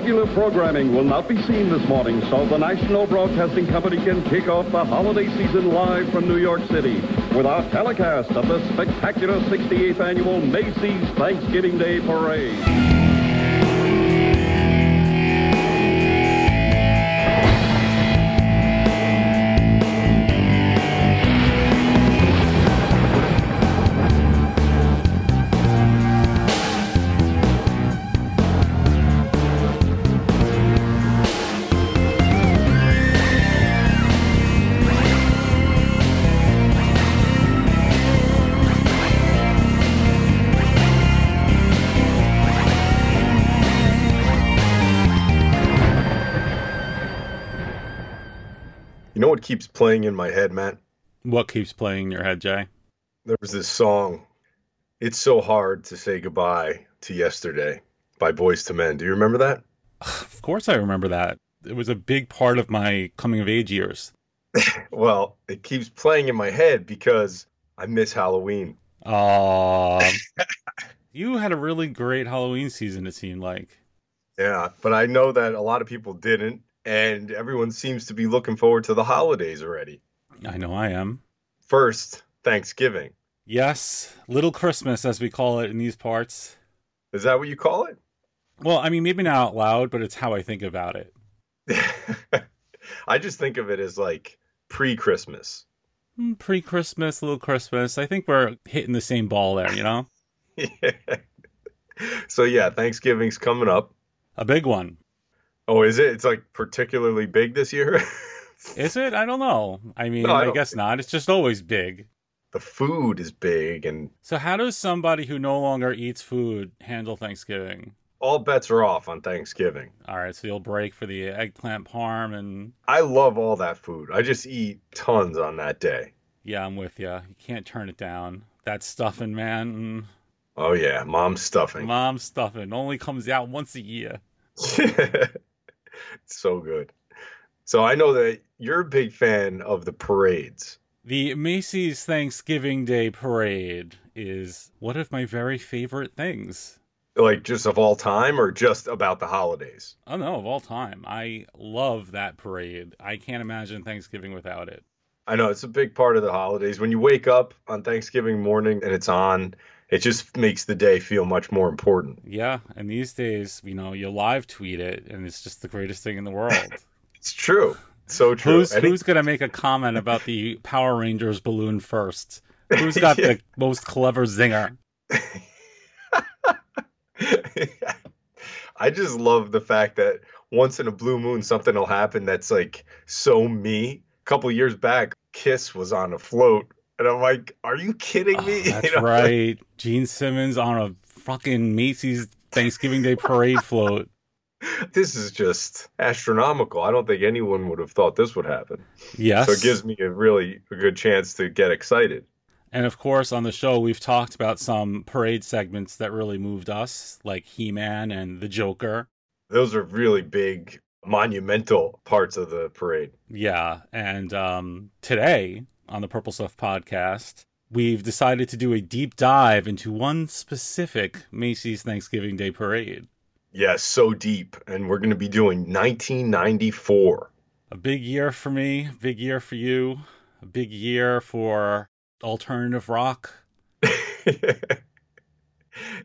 regular programming will not be seen this morning, so the National Broadcasting Company can kick off the holiday season live from New York City with our telecast of the spectacular 68th annual Macy's Thanksgiving Day Parade. Keeps playing in my head, Matt? What keeps playing in your head, Jay? There was this song, It's So Hard to Say Goodbye to Yesterday by Boyz II Men. Do you remember that? Of course I remember that. It was a big part of my coming of age years. Well, it keeps playing in my head because I miss Halloween. Aw. you had a really great Halloween season, it seemed like. Yeah, but I know that a lot of people didn't, and everyone seems to be looking forward to the holidays already. I know I am. First, Thanksgiving. Yes, Little Christmas, as we call it in these parts. Is that what you call it? Well, I mean, maybe not out loud, but it's how I think about it. I just think of it as like pre Christmas. Hmm, pre Christmas, Little Christmas. I think we're hitting the same ball there, you know? So, yeah, Thanksgiving's coming up. A big one. Oh, is it? It's like particularly big this year? Is it? I don't know. I mean, No, I I, guess not. It's just always big. the food is big, and So, how does somebody who no longer eats food handle Thanksgiving? all bets are off on Thanksgiving. All right, so you'll break for the eggplant parm, and I love all that food. I just eat tons on that day. yeah, I'm with you. You can't turn it down. That stuffing, man. Oh, yeah, mom's Mm. stuffing. Mom stuffing only comes out once a year. it's so good. So, I know that you're a big fan of the parades. The Macy's Thanksgiving Day Parade is one of my very favorite things. Like, just of all time or just about the holidays? Oh no, of all time. I love that parade. I can't imagine Thanksgiving without it. I know it's a big part of the holidays. When you wake up on Thanksgiving morning and it's on, it just makes the day feel much more important. Yeah, and these days, you know, you live tweet it and it's just the greatest thing in the world. It's true. So true. who's Any- who's gonna make a comment about the Power Rangers balloon first? Who's got Yeah. the most clever zinger? I just love the fact that once in a blue moon something will happen that's like so me. A couple years back, Kiss was on a float, and I'm like, "Are you kidding Oh, me?" that's You know? right. Gene Simmons on a fucking Macy's Thanksgiving Day parade float. This is just astronomical. I don't think anyone would have thought this would happen. Yes. So it gives me a really a good chance to get excited. And of course, on the show, we've talked about some parade segments that really moved us, like He Man and the Joker. Those are really big, monumental parts of the parade. Yeah. And um, today on the Purple Stuff podcast, we've decided to do a deep dive into one specific Macy's Thanksgiving Day parade. Yes, so deep. And we're going to be doing 1994. A big year for me, big year for you, a big year for alternative rock.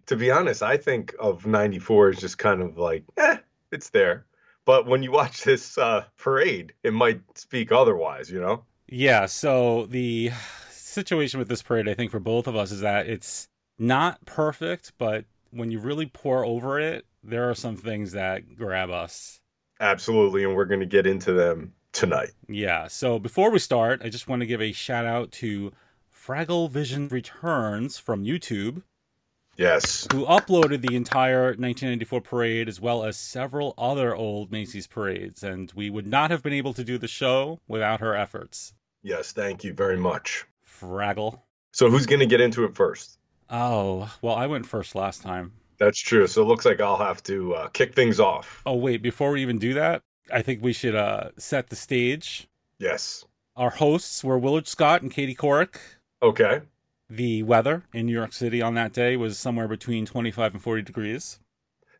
to be honest, I think of 94 as just kind of like, eh, it's there. But when you watch this uh, parade, it might speak otherwise, you know? Yeah, so the situation with this parade, I think, for both of us is that it's not perfect, but when you really pour over it, there are some things that grab us. Absolutely. And we're going to get into them tonight. Yeah, so before we start, I just want to give a shout out to Fraggle Vision Returns from YouTube, Yes. who uploaded the entire 1994 parade as well as several other old Macy's parades, and we would not have been able to do the show without her efforts. Yes. Thank you very much. Fraggle. So who's going to get into it first? Oh, well, I went first last time. That's true. So it looks like I'll have to uh, kick things off. Oh, wait, before we even do that, I think we should uh, set the stage. Yes. Our hosts were Willard Scott and Katie Couric. Okay. The weather in New York City on that day was somewhere between 25 and 40 degrees.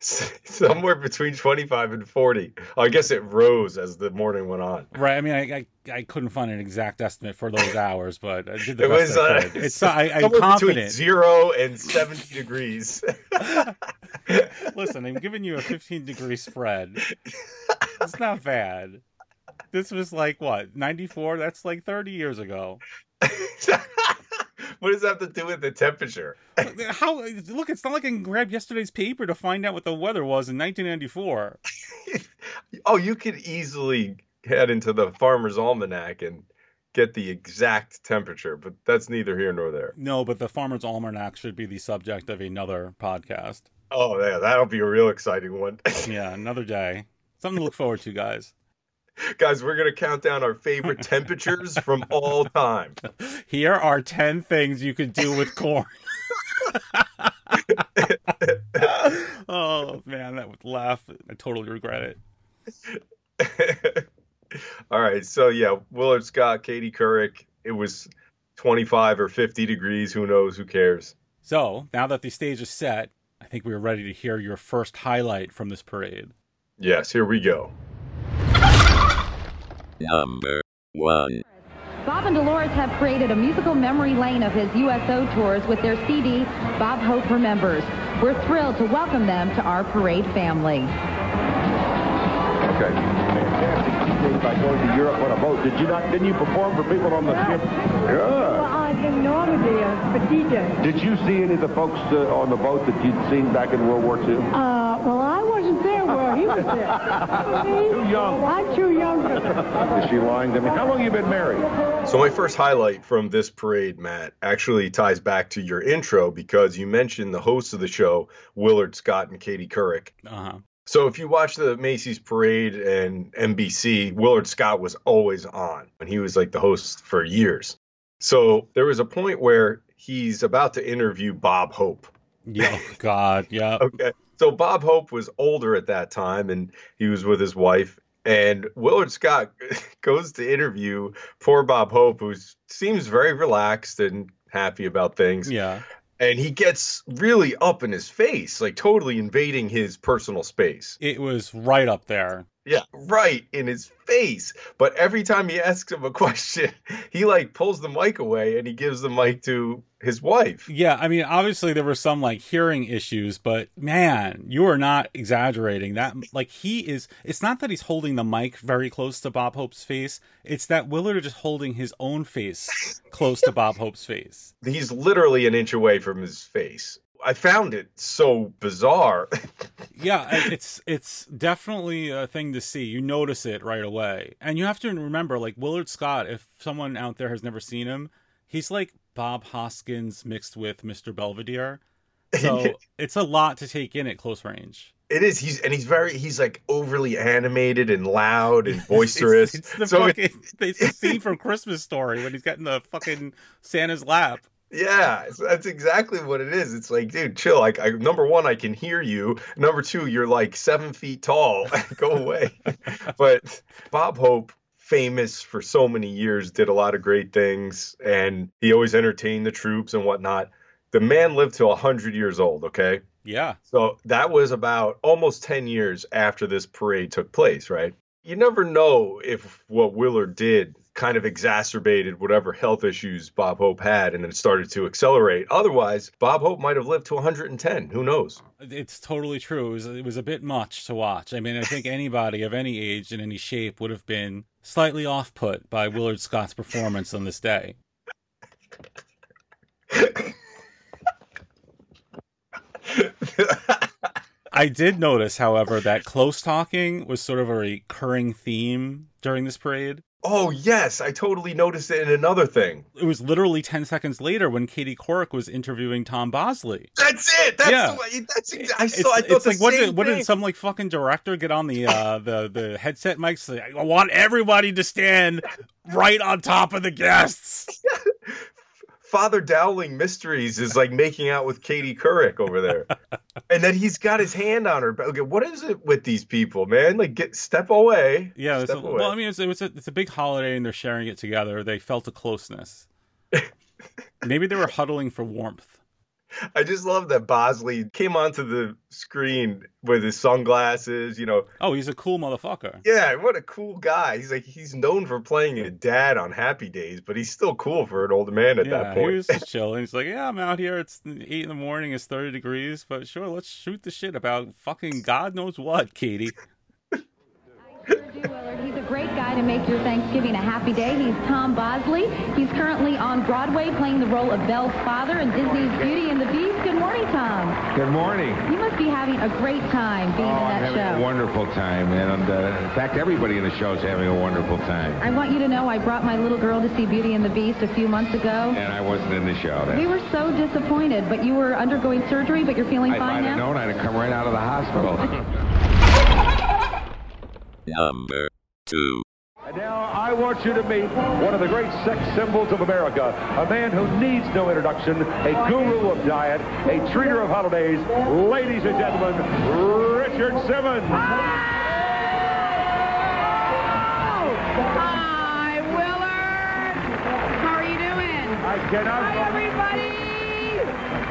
somewhere between 25 and 40. I guess it rose as the morning went on. Right. I mean, I I, I couldn't find an exact estimate for those hours, but I did the It best was, I uh, could. It's I, I'm confident. zero and 70 degrees. Listen, I'm giving you a 15 degree spread. It's not bad. This was like what 94? That's like 30 years ago. what does that have to do with the temperature? How? Look, it's not like I can grab yesterday's paper to find out what the weather was in 1994. oh, you could easily head into the Farmer's Almanac and get the exact temperature, but that's neither here nor there. No, but the Farmer's Almanac should be the subject of another podcast. Oh, yeah, that'll be a real exciting one. Yeah, another day. Something to look forward to, guys. Guys, we're going to count down our favorite temperatures from all time. Here are 10 things you could do with corn. oh, man, that would laugh. I totally regret it. all right, so yeah, Willard Scott, Katie Couric, it was 25 or 50 degrees. Who knows? Who cares? So, now that the stage is set, I think we are ready to hear your first highlight from this parade. Yes, here we go. Number 1. Bob and Dolores have created a musical memory lane of his USO tours with their CD, Bob Hope Remembers. We're thrilled to welcome them to our parade family. Okay. Fantastic by going to Europe on a boat. Did you not? Didn't you perform for people on the ship? Well, Yeah. I in Normandy, uh, Petite. Did you see any of the folks uh, on the boat that you'd seen back in World War II? Uh, well, I wasn't where he was there. Too young. I'm too young for that. Is she lying to me? How long you been married? So my first highlight from this parade, Matt, actually ties back to your intro because you mentioned the hosts of the show, Willard Scott and Katie Couric. Uh huh. So if you watch the Macy's parade and NBC, Willard Scott was always on, and he was like the host for years. So there was a point where he's about to interview Bob Hope. Yeah, oh, God, yeah. Okay. So Bob Hope was older at that time and he was with his wife. And Willard Scott goes to interview poor Bob Hope, who seems very relaxed and happy about things. Yeah. And he gets really up in his face, like totally invading his personal space. It was right up there. Yeah, right in his face. But every time he asks him a question, he like pulls the mic away and he gives the mic to his wife. Yeah, I mean, obviously there were some like hearing issues, but man, you are not exaggerating. That like he is. It's not that he's holding the mic very close to Bob Hope's face. It's that Willard is just holding his own face close to Bob Hope's face. He's literally an inch away from his face. I found it so bizarre. Yeah, it's it's definitely a thing to see. You notice it right away, and you have to remember, like Willard Scott. If someone out there has never seen him, he's like Bob Hoskins mixed with Mr. Belvedere. So it's a lot to take in at close range. It is. He's and he's very. He's like overly animated and loud and boisterous. It's, it's the so it- it's the scene from Christmas Story when he's getting the fucking Santa's lap. Yeah, that's exactly what it is. It's like, dude, chill. Like, I, number one, I can hear you. Number two, you're like seven feet tall. Go away. but Bob Hope, famous for so many years, did a lot of great things, and he always entertained the troops and whatnot. The man lived to hundred years old. Okay. Yeah, So that was about almost 10 years after this parade took place, right? You never know if what Willard did kind of exacerbated whatever health issues Bob Hope had and it started to accelerate. Otherwise, Bob Hope might have lived to 110. Who knows? it's totally true. It was it was a bit much to watch. I mean, I think anybody of any age and any shape would have been slightly off put by Willard Scott's performance on this day. I did notice, however, that close talking was sort of a recurring theme during this parade. Oh, yes, I totally noticed it in another thing. It was literally 10 seconds later when Katie Couric was interviewing Tom Bosley. That's it. That's Yeah. the way. That's ex- I It's, saw. I thought it's the like what did what did some like fucking director get on the uh the the headset mics? Say, I want everybody to stand right on top of the guests. Father Dowling Mysteries is like making out with Katie Couric over there. and then he's got his hand on her. back. Okay, what is it with these people, man? Like, get step away. Yeah, step a, away. well, I mean, it's, it's a it's a big holiday and they're sharing it together. They felt a closeness. Maybe they were huddling for warmth. I just love that Bosley came onto the screen with his sunglasses, you know. Oh, he's a cool motherfucker. Yeah, what a cool guy. He's like he's known for playing a dad on Happy Days, but he's still cool for an older man at yeah, that point. he was chilling. He's like, yeah, I'm out here. It's eight in the morning. It's thirty degrees, but sure, let's shoot the shit about fucking God knows what, Katie. Sure do, Willard. He's a great guy to make your Thanksgiving a happy day. He's Tom Bosley. He's currently on Broadway playing the role of Belle's father in Disney's Beauty and the Beast. Good morning, Tom. Good morning. You must be having a great time being Oh, in I'm that having show. a wonderful time, and uh, in fact, everybody in the show is having a wonderful time. I want you to know I brought my little girl to see Beauty and the Beast a few months ago. And I wasn't in the show. We were so disappointed, but you were undergoing surgery, but you're feeling If fine I'd have known, I'd have come right out of the hospital. Number 2. And now I want you to meet one of the great sex symbols of America, a man who needs no introduction, a guru of diet, a treater of holidays. Ladies and gentlemen, Richard Simmons. Hi, Willard. How are you doing? I cannot. Hi, everybody.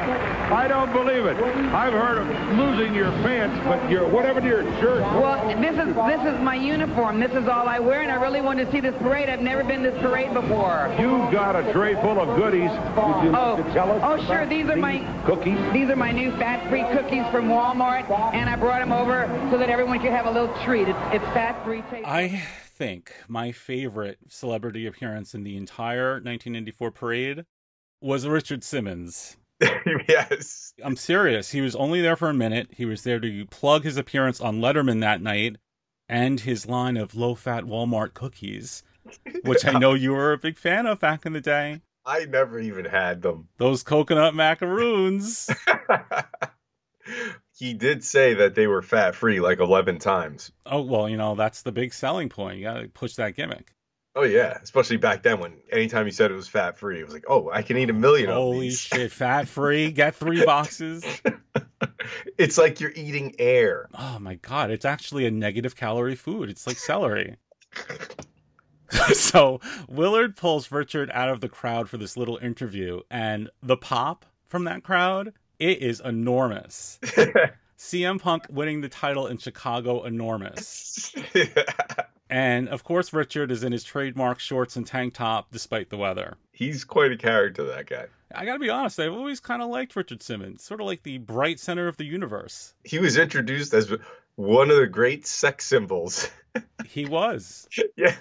I don't believe it. I've heard of losing your pants, but your whatever to your shirt. Well, this is this is my uniform. This is all I wear, and I really want to see this parade. I've never been to this parade before. You've got a tray full of goodies. Would you Oh, like to tell us? oh, sure. These are my cookies. These are my new fat-free cookies from Walmart, and I brought them over so that everyone could have a little treat. It's, it's fat-free. Taste. I think my favorite celebrity appearance in the entire 1994 parade was Richard Simmons. yes. I'm serious. He was only there for a minute. He was there to plug his appearance on Letterman that night and his line of low fat Walmart cookies, which I know you were a big fan of back in the day. I never even had them. Those coconut macaroons. he did say that they were fat free like 11 times. oh, well, you know, that's the big selling point. You got to push that gimmick. Oh yeah, especially back then when anytime you said it was fat free, it was like, oh, I can eat a million of Holy shit, fat free. Get three boxes. it's like you're eating air. Oh my god, it's actually a negative calorie food. It's like celery. so Willard pulls Richard out of the crowd for this little interview, and the pop from that crowd, it is enormous. CM Punk winning the title in Chicago, enormous. And of course, Richard is in his trademark shorts and tank top despite the weather. He's quite a character, that guy. I gotta be honest, I've always kind of liked Richard Simmons, sort of like the bright center of the universe. He was introduced as one of the great sex symbols. He was. yeah.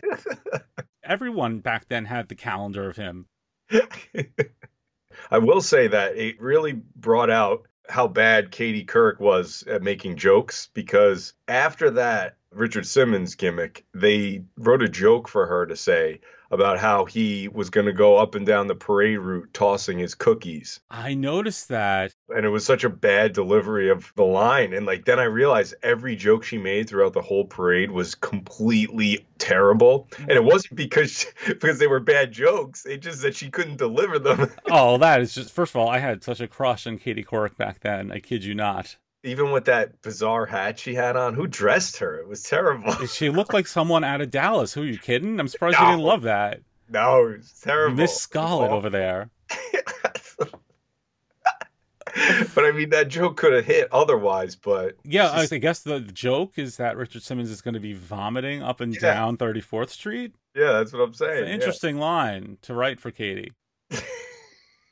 Everyone back then had the calendar of him. I will say that it really brought out how bad Katie Couric was at making jokes because after that Richard Simmons gimmick, they wrote a joke for her to say about how he was going to go up and down the parade route tossing his cookies. I noticed that. And it was such a bad delivery of the line. And like then I realized every joke she made throughout the whole parade was completely terrible. And it wasn't because because they were bad jokes. It just that she couldn't deliver them. Oh, that is just. First of all, I had such a crush on Katie Couric back then. I kid you not. Even with that bizarre hat she had on, who dressed her? It was terrible. She looked like someone out of Dallas. Who are you kidding? I'm surprised you didn't love that. No, it was terrible. Miss Scarlet over there. but I mean, that joke could have hit otherwise. But Yeah, just- I guess the joke is that Richard Simmons is going to be vomiting up and Yeah. down 34th Street. yeah, that's what I'm It's saying. an yeah. interesting line to write for Katie.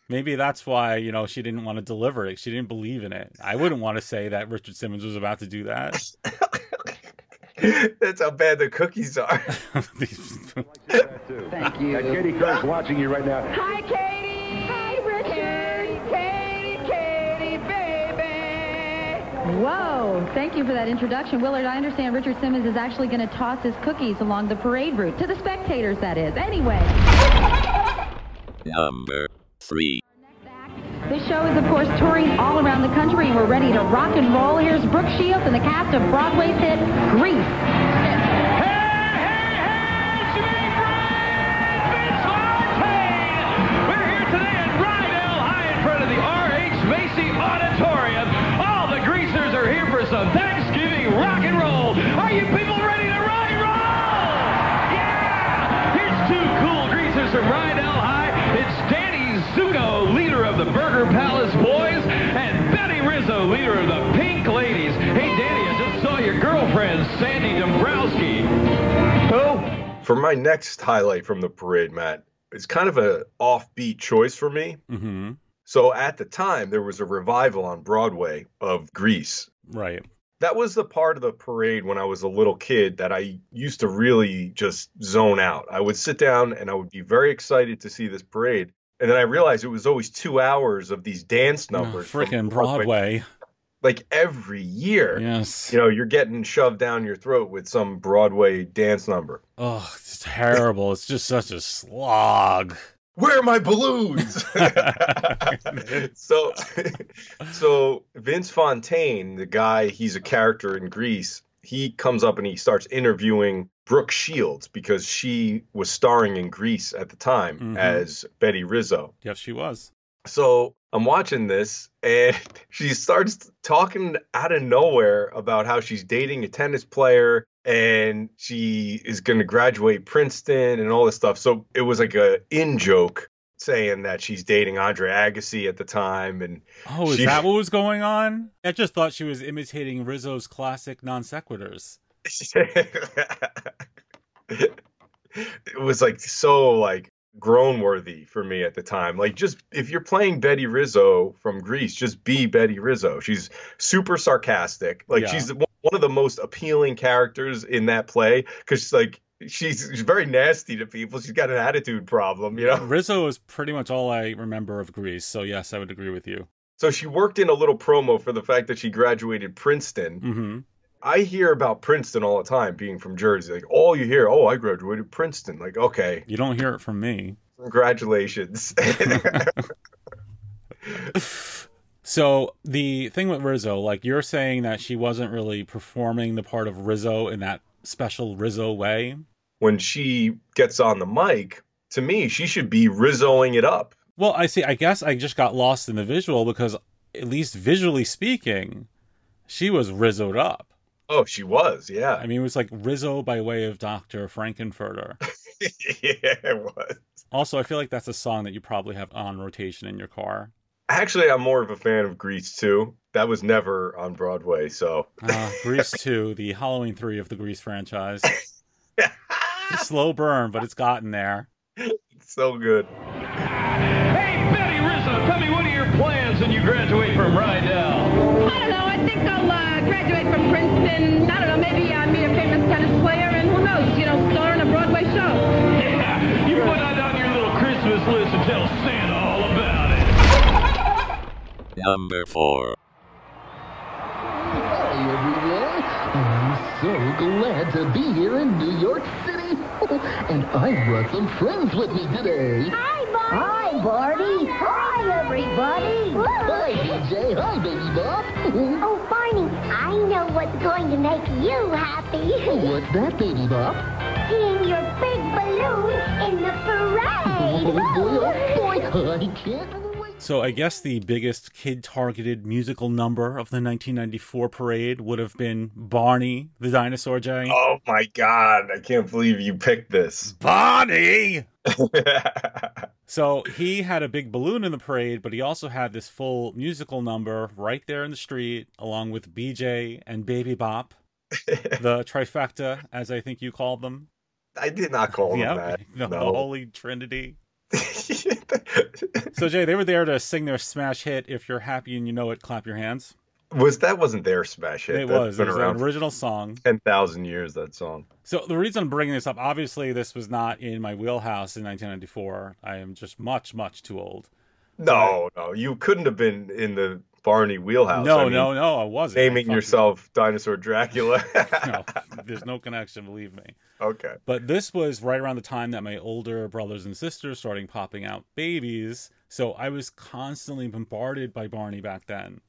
Maybe that's why, you know, she didn't want to deliver it. She didn't believe in it. I wouldn't want to say that Richard Simmons was about to do that. That's how bad the cookies are. Thank you. And Katie Couric's watching you right now. Hi, Katie. Hi, Richard. Katie, Katie, baby. Whoa! Thank you for that introduction. Willard, I understand Richard Simmons is actually going to toss his cookies along the parade route. To the spectators, that is. Anyway, Number 3. this show is, of course, touring all around the country, and we're ready to rock and roll. Here's Brooke Shields and the cast of Broadway's hit, Grease. Burger Palace boys, and Betty Rizzo, leader of the Pink Ladies. Hey, Danny, I just saw your girlfriend, Sandy Dumbrowski. Who? For my next highlight from the parade, Matt, it's kind of an offbeat choice for me. Mm-hmm. So at the time, there was a revival on Broadway of Grease. Right. That was the part of the parade when I was a little kid that I used to really just zone out. I would sit down and I would be very excited to see this parade. And then I realized it was always two hours of these dance numbers. from Freaking Broadway. Like every year. Yes. You know, you're getting shoved down your throat with some Broadway dance number. Oh, it's terrible. It's just such a slog. Where are my balloons? so so Vince Fontaine, the guy, he's a character in Grease, He comes up and he starts interviewing Brooke Shields because she was starring in Grease at the time Mhm. as Betty Rizzo. Yes, she was. So I'm watching this and she starts talking out of nowhere about how she's dating a tennis player and she is going to graduate Princeton and all this stuff. So it was like a in joke saying that she's dating Andre Agassi at the time and Oh, is She- that what was going on? I just thought she was imitating Rizzo's classic non sequiturs. It was like so like groan worthy for me at the time. Like just if you're playing Betty Rizzo from Grease, just be Betty Rizzo. She's super sarcastic. Like Yeah. she's one of the most appealing characters in that play because like she's, she's very nasty to people. She's got an attitude problem, you know. Rizzo is pretty much all I remember of Grease, so yes, I would agree with you. So she worked in a little promo for the fact that she graduated Princeton. hmm I hear about Princeton all the time, being from Jersey. Like all you hear, oh, I graduated Princeton. Like okay, You don't hear it from me. congratulations. So the thing with Rizzo, like you're saying that she wasn't really performing the part of Rizzo in that special Rizzo way. when she gets on the mic, to me, she should be Rizzoing it up. Well, I see. I guess I just got lost in the visual because, at least visually speaking, she was Rizzoed up. Oh, she was, yeah. I mean, it was like Rizzo by way of Dr. Frank-N-Furter. yeah, it was. Also, I feel like that's a song that you probably have on rotation in your car. Actually, I'm more of a fan of Grease 2. That was never on Broadway, so Uh, Grease 2, the Halloween 3 of the Grease franchise. It's a slow burn, but it's gotten there. it's so good. Hey, Betty Rizzo, tell me what are your plans when you graduate from Rydell? I don't know. I think I'll uh, graduate from Princeton. I don't know. Maybe uh, meet a famous tennis player, and who knows? You know, star in a Broadway show. Yeah, you put that on your little Christmas list and tell Santa all about it. Number 4. Hi, everyone. I'm so glad to be here in New York City. and I brought some friends with me today. Hi, Barney. Hi, Barney. Hi, everybody. Hi, BJ. Hi, Baby Bop. Oh, Barney, I know what's going to make you happy. What's that, Baby Bop? Seeing your big balloon in the Oh, parade. boy, oh, boy. I can't. So I guess the biggest kid-targeted musical number of the 1994 parade would have been Barney the Dinosaur Jay. Oh my god, I can't believe you picked this. Barney! So he had a big balloon in the parade, but he also had this full musical number right there in the street, along with BJ and Baby Bop, the trifecta, as I think you called them. I did not call him Yeah, that. the, the Holy Trinity. So Jay, they were there to sing their smash hit. If you're happy and you know it, clap your hands. Was that wasn't their smash hit? It That's was. It was around an original song. ten thousand years. That song. So the reason I'm bringing this up, obviously, this was not in my wheelhouse in 1994. I am just much, much too old. No, no, you couldn't have been in the Barney wheelhouse. no, I mean, no, no, I wasn't. naming Fucking- yourself Dinosaur Dracula. no, there's no connection. Believe me. okay. But this was right around the time that my older brothers and sisters starting popping out babies. So I was constantly bombarded by Barney back then.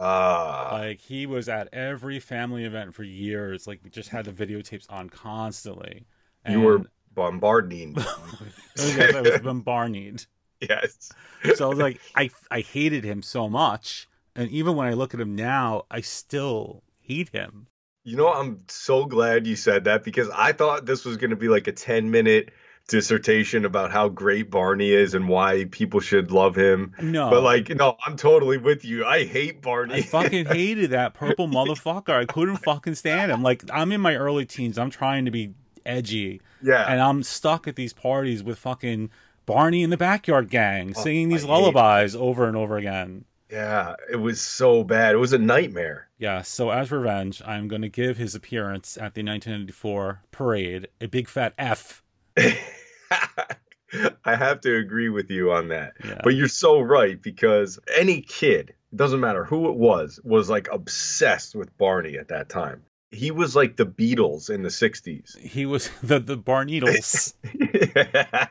Ah, Like he was at every family event for years. Like we just had the videotapes on constantly. you were bombarding. yes, I was bombarded. yes. So I was like, I I hated him so much, and even when I look at him now, I still hate him. You know, I'm so glad you said that because I thought this was going to be like a 10 minute dissertation about how great Barney is and why people should love him. No. But like, no, I'm totally with you. I hate Barney. I fucking hated that purple motherfucker. I couldn't fucking stand him. Like I'm in my early teens. I'm trying to be edgy. Yeah. And I'm stuck at these parties with fucking Barney and the Backyard Gang Oh, singing these I lullabies over and over again. yeah, it was so bad. It was a nightmare. Yeah, so as revenge, I'm going to give his appearance at the 1994 parade a big fat F. I have to agree with you on that. Yeah. But you're so right because any kid, it doesn't matter who it was, was like obsessed with Barney at that time. He was like the Beatles in the 60s. He was the the Barneatles.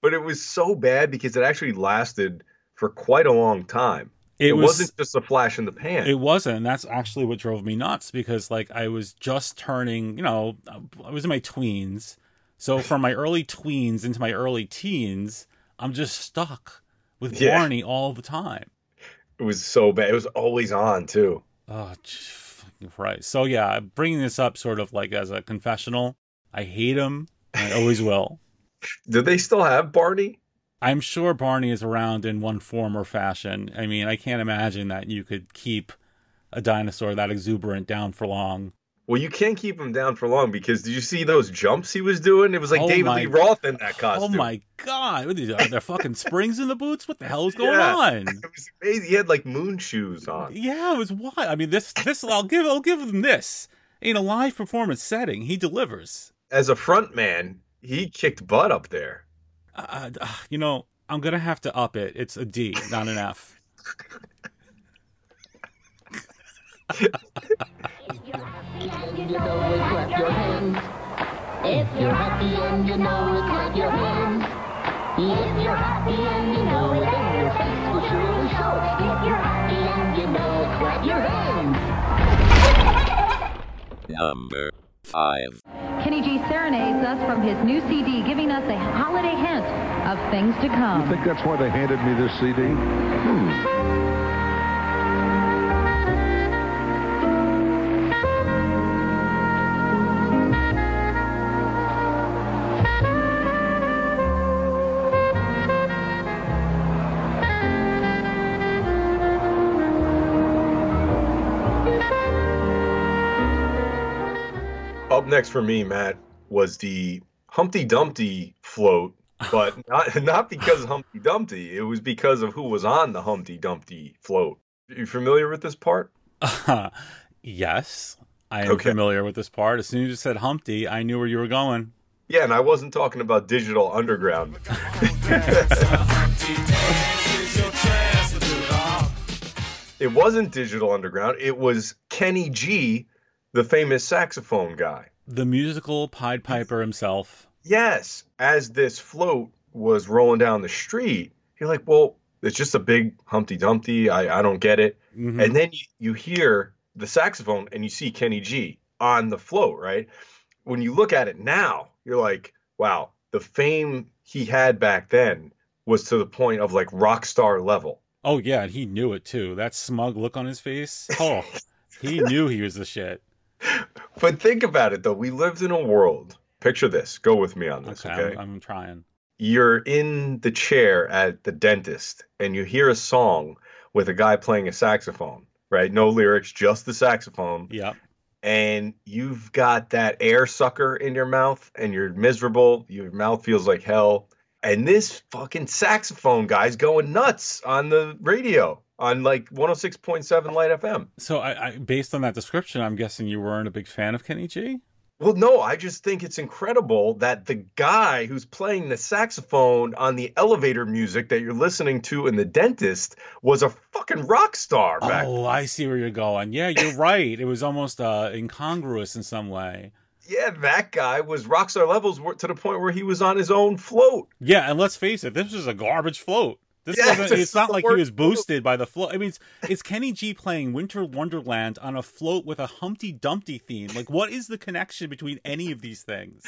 but it was so bad because it actually lasted for quite a long time. It It, was, not just a flash in the pan. It wasn't, and that's actually what drove me nuts because, like, I was just turning, you know, I was in my tweens. So from my early tweens into my early teens, I'm just stuck with Yeah. Barney all the time. It was so bad. It was always on too. Oh, Christ. So yeah, I'm bringing this up sort of like as a confessional. I hate him. and I always will. Do they still have Barney? I'm sure Barney is around in one form or fashion. I mean, I can't imagine that you could keep a dinosaur that exuberant down for long. Well, you can't keep him down for long because did you see those jumps he was doing? It was like Oh David my- Lee Roth in that costume. Oh my god! What is, are there fucking springs in the boots? What the hell is going Yeah. on? It was amazing. He had like moon shoes on. Yeah, it was wild. I mean, this this I'll give I'll give him this. In a live performance setting, he delivers. As a front man, he kicked butt up there. Uh, uh, you know, I'm gonna have to up it. It's a D, not an F. And you know it, clap your hands. If you're happy and you know it, clap your hands. If you're happy and you know it, then your face will surely show. If you're happy and you know it, clap your hands. Number 5. Kenny G serenades us from his new CD, giving us a holiday hint of things to come. I come. think that's why they handed me this CD. Hmm. Next for me, Matt, was the Humpty Dumpty float, but not not because of Humpty Dumpty. It was because of who was on the Humpty Dumpty float. Are You familiar with this part? yes, I am Okay. familiar with this part. As soon as you said Humpty, I knew where you were going. Yeah, and I wasn't talking about Digital Underground. it wasn't Digital Underground. It was Kenny G, the famous saxophone guy. The musical Pied Piper himself. Yes, as this float was rolling down the street, you're like, well, it's just a big Humpty Dumpty. I, I don't get it. Mhm. And then you, you hear the saxophone and you see Kenny G on the float, right? When you look at it now, you're like, wow, the fame he had back then was to the point of like rock star level. Oh yeah, and he knew it too. That smug look on his face. Oh, he knew he was the shit. But think about it though. We lived in a world. Picture this. Go with me on this, Okay, okay? I'm, I'm trying. you're in the chair at the dentist and you hear a song with a guy playing a saxophone, right? No lyrics, just the saxophone. Yep. And you've got that air sucker in your mouth and you're miserable. Your mouth feels like hell. And this fucking saxophone guy's going nuts on the radio on like 106.7 Lite FM. So I, I based on that description, I'm guessing you weren't a big fan of Kenny G. Well, no, I just think it's incredible that the guy who's playing the saxophone on the elevator music that you're listening to in the dentist was a fucking rock star back. Oh, I see where you're going. Yeah, you're right. It was almost uh, incongruous in some way. Yeah, that guy was rock star levels to the point where he was on his own float. Yeah, and let's face it, this was a garbage float. This Yeah, wasn't. It's not like he was boosted by the float. I mean, it's, it's Kenny G playing Winter Wonderland on a float with a Humpty Dumpty theme. Like, what is the connection between any of these things?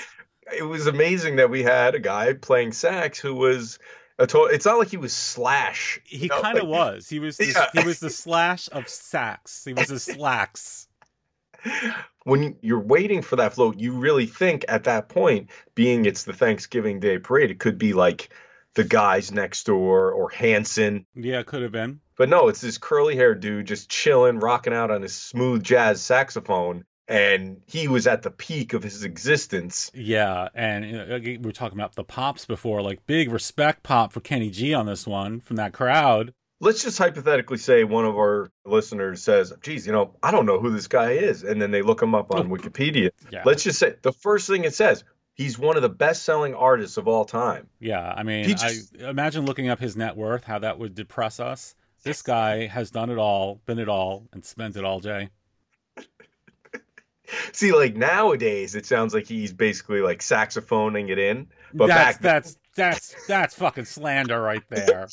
It was amazing that we had a guy playing sax who was a total. It's not like he was Slash. He kind of like- was. He was. The, Yeah. He was the slash of sax. He was a slacks. when you're waiting for that float, you really think at that point, being it's the Thanksgiving Day parade, it could be like the guys next door or Hanson. Yeah, could have been. But no, it's this curly haired dude just chilling, rocking out on his smooth jazz saxophone. And he was at the peak of his existence. Yeah, and we were talking about the pops before, like big respect pop for Kenny G on this one from that crowd. Let's just hypothetically say one of our listeners says, geez, you know, I don't know who this guy is. And then they look him up on oh. Wikipedia. Yeah. Let's just say the first thing it says, he's one of the best selling artists of all time. Yeah, I mean, just- I imagine looking up his net worth, how that would depress us. This guy has done it all, been it all, and spent it all, Jay. See, like nowadays, it sounds like he's basically like saxophoning it in. But that's back that's that's that's fucking slander right there.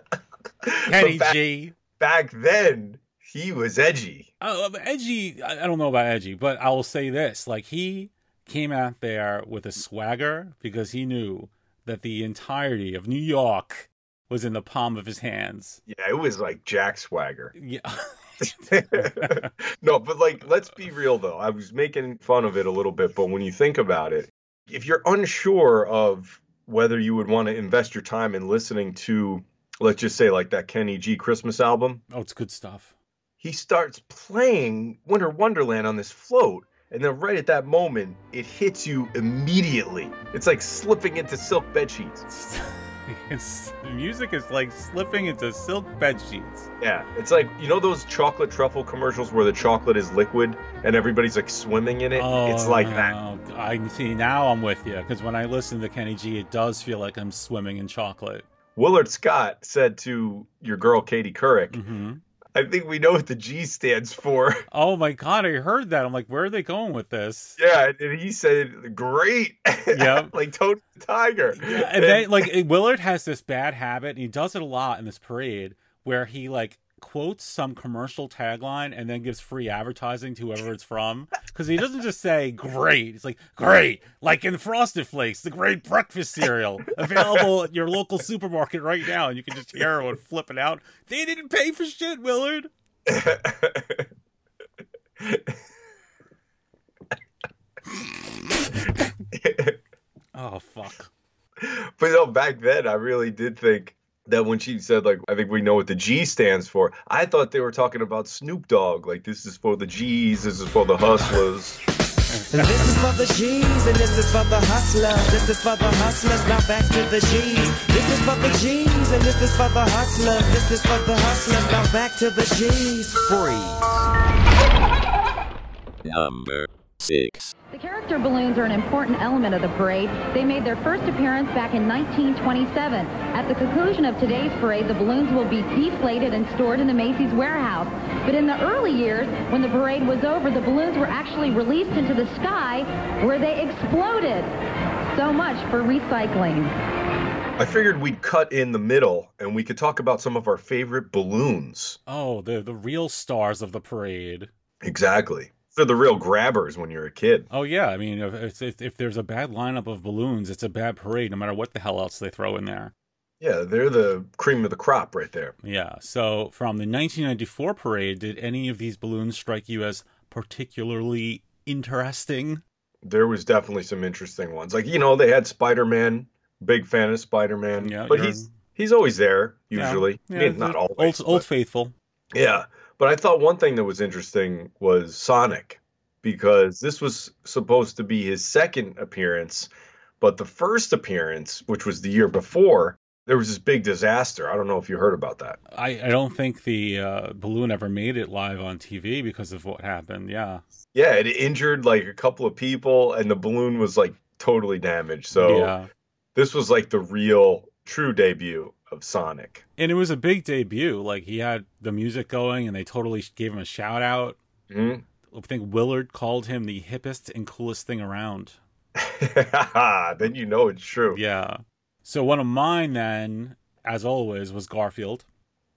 Kenny back- G. back then, he was edgy. Uh, edgy. I I don't know about edgy, but I will say this: like he came out there with a swagger because he knew that the entirety of New York was in the palm of his hands. Yeah, it was like Jack Swagger. Yeah. no, but like, let's be real though. I was making fun of it a little bit, but when you think about it, if you're unsure of whether you would want to invest your time in listening to, let's just say, like that Kenny G Christmas album, Oh, it's good stuff. he starts playing Winter Wonderland on this float. And then right at that moment, it hits you immediately. It's like slipping into silk bed sheets. It's, the music is like slipping into silk bed sheets. Yeah, it's like you know those chocolate truffle commercials where the chocolate is liquid and everybody's like swimming in it. it's like that. Oh, I see. Now I'm with you because when I listen to Kenny G, it does feel like I'm swimming in chocolate. Willard Scott said to your girl Katie Couric, hmm "I think we know what the G stands for." Oh my god, I heard that. I'm like, where are they going with this? yeah, and he said, "Great." Yeah, like Tony the Tiger. and then like Willard has this bad habit, and he does it a lot in this parade, where he like quotes some commercial tagline and then gives free advertising to whoever it's from. Because he doesn't just say "great," it's like "great," like in Frosted Flakes, the great breakfast cereal available at your local supermarket right now, and you can just hear everyone flipping out. They didn't pay for shit, Willard. Oh fuck. But no, back then I really did think that when she said like I think we know what the G stands for, I thought they were talking about Snoop Dogg. Like this is for the G's, this is for the hustlers. And this is for the G's, and this is for the hustlers. This is for the hustlers, now back to the G's. This is for the G's, and this is for the hustlers. This is for the hustlers, now back to the G's. Free. Number 6. The character balloons are an important element of the parade. They made their first appearance back in 1927. At the conclusion of today's parade, the balloons will be deflated and stored in the Macy's warehouse. But in the early years, when the parade was over, the balloons were actually released into the sky where they exploded. So much for recycling. I figured we'd cut in the middle and we could talk about some of our favorite balloons. Oh, the the real stars of the parade. Exactly. They're the real grabbers when you're a kid. Oh yeah, I mean, if, if if there's a bad lineup of balloons, it's a bad parade, no matter what the hell else they throw in there. Yeah, they're the cream of the crop right there. Yeah. So from the 1994 parade, did any of these balloons strike you as particularly interesting? There was definitely some interesting ones. Like, you know, they had Spider-Man, big fan of Spider-Man. Yeah, but you're- he's he's always there usually. Yeah, mean, not old always. old but- faithful. Yeah, but I thought one thing that was interesting was Sonic because this was supposed to be his second appearance, but the first appearance, which was the year before, there was this big disaster. I don't know if you heard about that. I, I don't think the uh, balloon ever made it live on TV because of what happened. Yeah. Yeah, it injured like a couple of people and the balloon was like totally damaged. So yeah. this was like the real true debut of Sonic. And it was a big debut. Like he had the music going, and they totally gave him a shout out. hmm I think Willard called him the hippest and coolest thing around. then you know it's true. Yeah. So one of mine then, as always, was Garfield.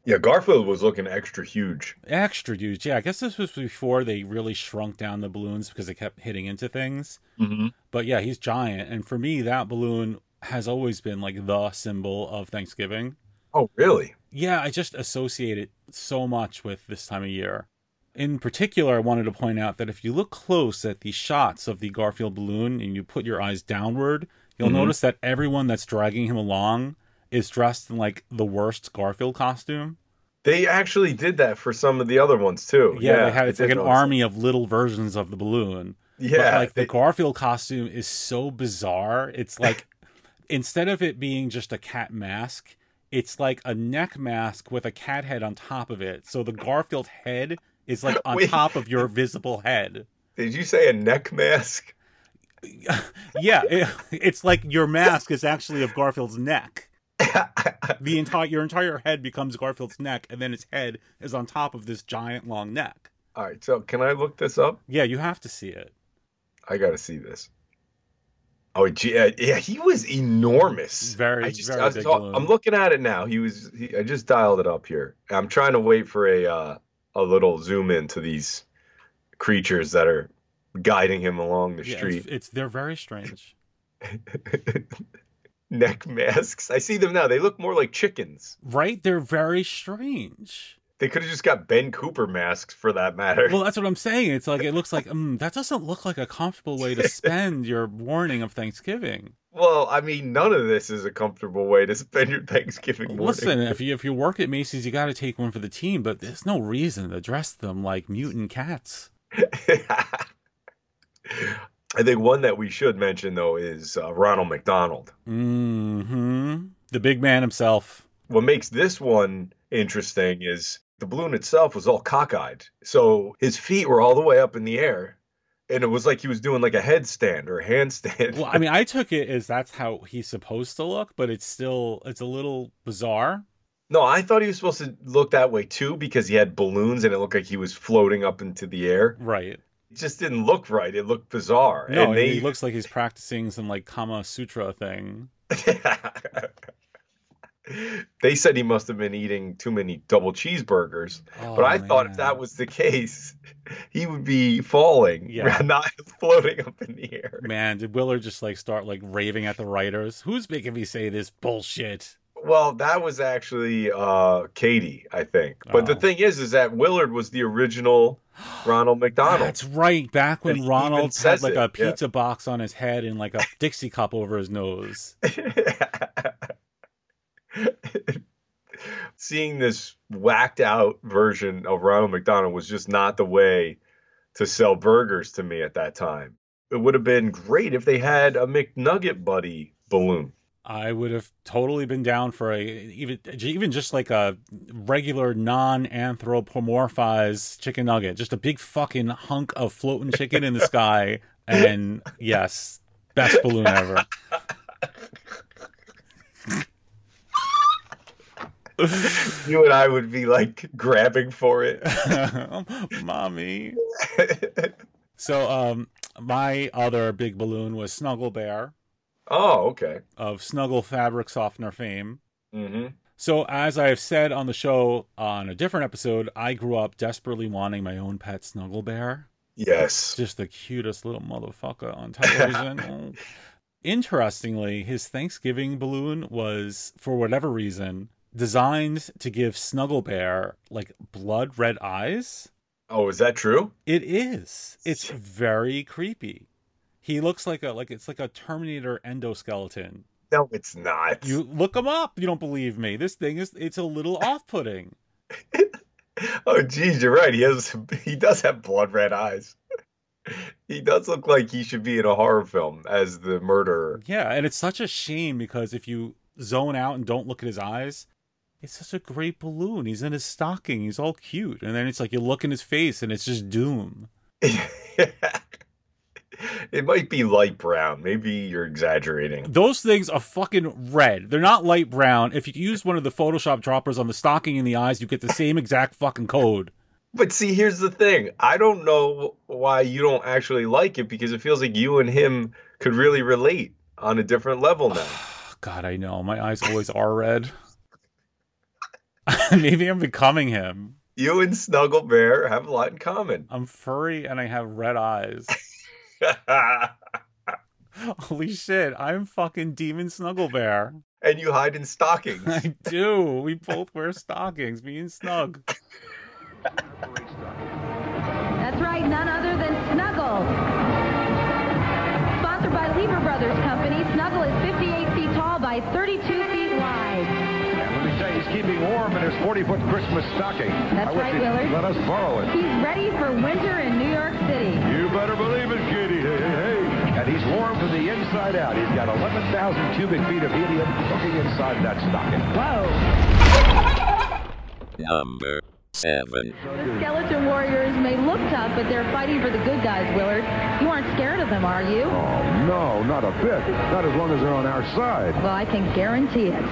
Yeah, Garfield was looking extra huge. Extra huge. Yeah, I guess this was before they really shrunk down the balloons because they kept hitting into things. Mm-hmm. But yeah, he's giant. And for me, that balloon has always been like the symbol of Thanksgiving. Oh, really? Yeah, I just associate it so much with this time of year. in particular, I wanted to point out that if you look close at the shots of the Garfield balloon and you put your eyes downward, you'll Mhm. notice that everyone that's dragging him along is dressed in like the worst Garfield costume. They actually did that for some of the other ones too. Yeah, they have I it's like an that. army of little versions of the balloon. But, Yeah, like they- the Garfield costume is so bizarre. It's like instead of it being just a cat mask, it's like a neck mask with a cat head on top of it. So the Garfield head is like on Wait. top of your visible head. Did you say a neck mask? Yeah, it- it's like your mask is actually of Garfield's neck. the entire your entire head becomes Garfield's neck, and then his head is on top of this giant long neck. All right, so can I look this up? Yeah, you have to see it. I got to see this. Oh, gee, uh, yeah, he was enormous. Very, I just, very I was, I'm looking at it now. He was. He, I just dialed it up here. I'm trying to wait for a uh, a little zoom in to these creatures that are guiding him along the Yeah, street. it's, it's they're very strange. Neck masks. I see them now. They look more like chickens. Right? They're very strange. They could have just got Ben Cooper masks for that matter. Well, that's what I'm saying. It's like it looks like mm, that doesn't look like a comfortable way to spend your morning of Thanksgiving. Well, I mean, none of this is a comfortable way to spend your Thanksgiving morning. Listen, if you if you work at Macy's, you got to take one for the team, but there's no reason to dress them like mutant cats. I think one that we should mention though is uh, Ronald McDonald. hmm The big man himself. What makes this one interesting is the balloon itself was all cockeyed, so his feet were all the way up in the air, and it was like he was doing like a headstand or a handstand. Well, I mean, I took it as that's how he's supposed to look, but it's still it's a little bizarre. no, I thought he was supposed to look that way too because he had balloons and it looked like he was floating up into the air. Right. It just didn't look right. It looked bizarre. No, and they, he looks like he's practicing some like Kama Sutra thing. they said he must have been eating too many double cheeseburgers. but I Oh, thought if that was the case, he would be falling, Yeah. not floating up in the air. Man, did Willard just like start like raving at the writers? Who's making me say this bullshit? Well, that was actually uh, Katie, I think. But the Oh. thing is, is that Willard was the original Ronald McDonald. That's right. Back when And Ronald had like it, a yeah. pizza box on his head and like a Dixie cup over his nose. Seeing this whacked out version of Ronald McDonald was just not the way to sell burgers to me at that time. It would have been great if they had a McNugget Buddy balloon. I would have totally been down for a even even just like a regular non-anthropomorphized chicken nugget, just a big fucking hunk of floating chicken in the sky, and yes, best balloon ever. You and I would be like grabbing for it. Mommy. So, um, my other big balloon was Snuggle Bear Oh, okay. of Snuggle Fabric Softener fame. hmm So, as I have said on the show on a different episode, I grew up desperately wanting my own pet Snuggle Bear. Yes. Just the cutest little motherfucker on television. Oh. Interestingly, his Thanksgiving balloon was, for whatever reason, designed to give Snuggle Bear like blood red eyes. Oh, is that true? It is. It's very creepy. He looks like a like it's like a Terminator endoskeleton. No, it's not. You look him up. You don't believe me. This thing is it's a little off-putting. Oh, geez, you're right. He has he does have blood red eyes. He does look like he should be in a horror film as the murderer. Yeah, and it's such a shame because if you zone out and don't look at his eyes, it's such a great balloon. He's in his stocking. He's all cute. And then it's like you look in his face and it's just doom. It might be light brown. Maybe you're exaggerating. Those things are fucking red. They're not light brown. If you use one of the Photoshop droppers on the stocking in the eyes, you get the same exact fucking code. But see, here's the thing. I don't know why you don't actually like it because it feels like you and him could really relate on a different level now. God, I know. My eyes always are red. Maybe I'm becoming him. You and Snuggle Bear have a lot in common. I'm furry and I have red eyes. Holy shit, I'm fucking Demon Snuggle Bear. and you hide in stockings. I do. We both wear stockings, me and Snug. That's right, none other than Snuggle. Sponsored by Lever Brothers Company, Snuggle is 58 feet tall by 32 feet wide. He's keeping warm in his 40-foot Christmas stocking. That's I wish right, he'd Willard. Let us borrow it. He's ready for winter in New York City. You better believe it, Kitty. Hey, hey, hey. And he's warm from the inside out. He's got 11,000 cubic feet of helium cooking inside that stocking. Whoa. Number 7. The Skeleton Warriors may look tough, but they're fighting for the good guys, Willard. You aren't scared of them, are you? Oh, no, not a bit. Not as long as they're on our side. Well, I can guarantee it.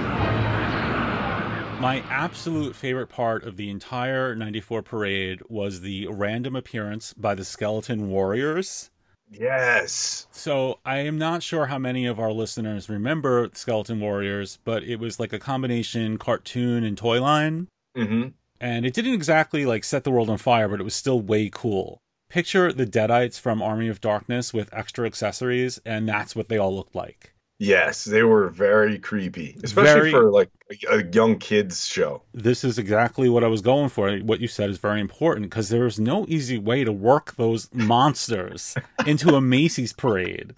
My absolute favorite part of the entire 94 parade was the random appearance by the Skeleton Warriors. Yes. So I am not sure how many of our listeners remember Skeleton Warriors, but it was like a combination cartoon and toy line. Mm-hmm. And it didn't exactly like set the world on fire, but it was still way cool. Picture the Deadites from Army of Darkness with extra accessories, and that's what they all looked like. Yes, they were very creepy, especially Very- for like a, a young kids show. This is exactly what I was going for. What you said is very important because there's no easy way to work those monsters into a Macy's parade.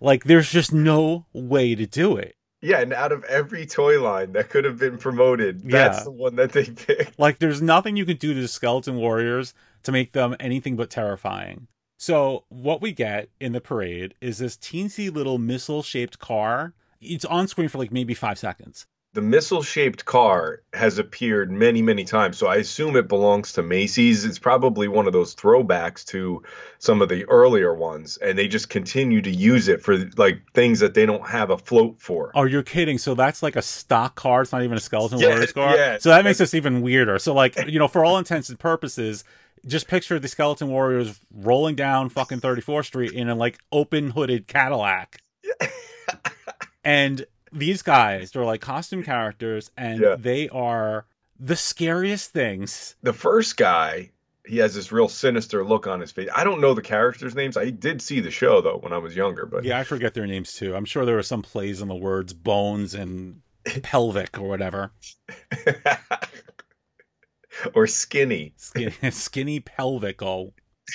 Like, there's just no way to do it. Yeah, and out of every toy line that could have been promoted, that's Yeah. the one that they picked. Like, there's nothing you can do to the Skeleton Warriors to make them anything but terrifying. So, what we get in the parade is this teensy little missile shaped car. It's on screen for like maybe five seconds. The missile shaped car has appeared many, many times, so I assume it belongs to Macy's. It's probably one of those throwbacks to some of the earlier ones, and they just continue to use it for like things that they don't have a float for. Oh, you're kidding. So that's like a stock car. It's not even a Skeleton Yeah, Warriors car. yeah. So that makes this even weirder. So, like, you know, for all intents and purposes, just picture the Skeleton Warriors rolling down fucking 34th Street in a like open hooded Cadillac. and these guys, they're like costume characters, and Yeah. they are the scariest things. The first guy, he has this real sinister look on his face. I don't know the characters' names. I did see the show though when I was younger, but Yeah, I forget their names too. I'm sure there were some plays on the words bones and pelvic or whatever. or skinny. Skinny, skinny pelvic. Oh,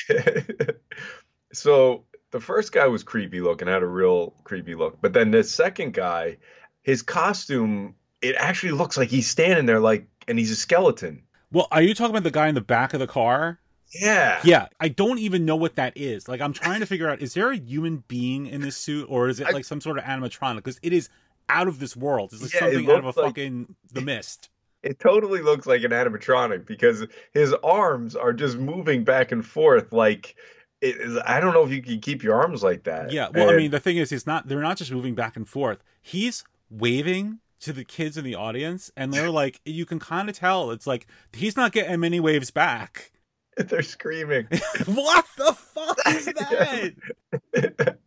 so the first guy was creepy looking, had a real creepy look. But then the second guy, his costume, it actually looks like he's standing there like and he's a skeleton. well, are you talking about the guy in the back of the car? Yeah. Yeah, I don't even know what that is. Like, I'm trying to figure out: is there a human being in this suit, or is it I- like some sort of animatronic? Because it is out of this world. It's like Yeah, it something out of a like- fucking The Mist. It totally looks like an animatronic because his arms are just moving back and forth like it is, I don't know if you can keep your arms like that. Yeah. Well, I mean, the thing is, he's not. They're not just moving back and forth. He's waving to the kids in the audience, and they're like, you can kind of tell. It's like he's not getting many waves back. they're screaming. what the fuck is that?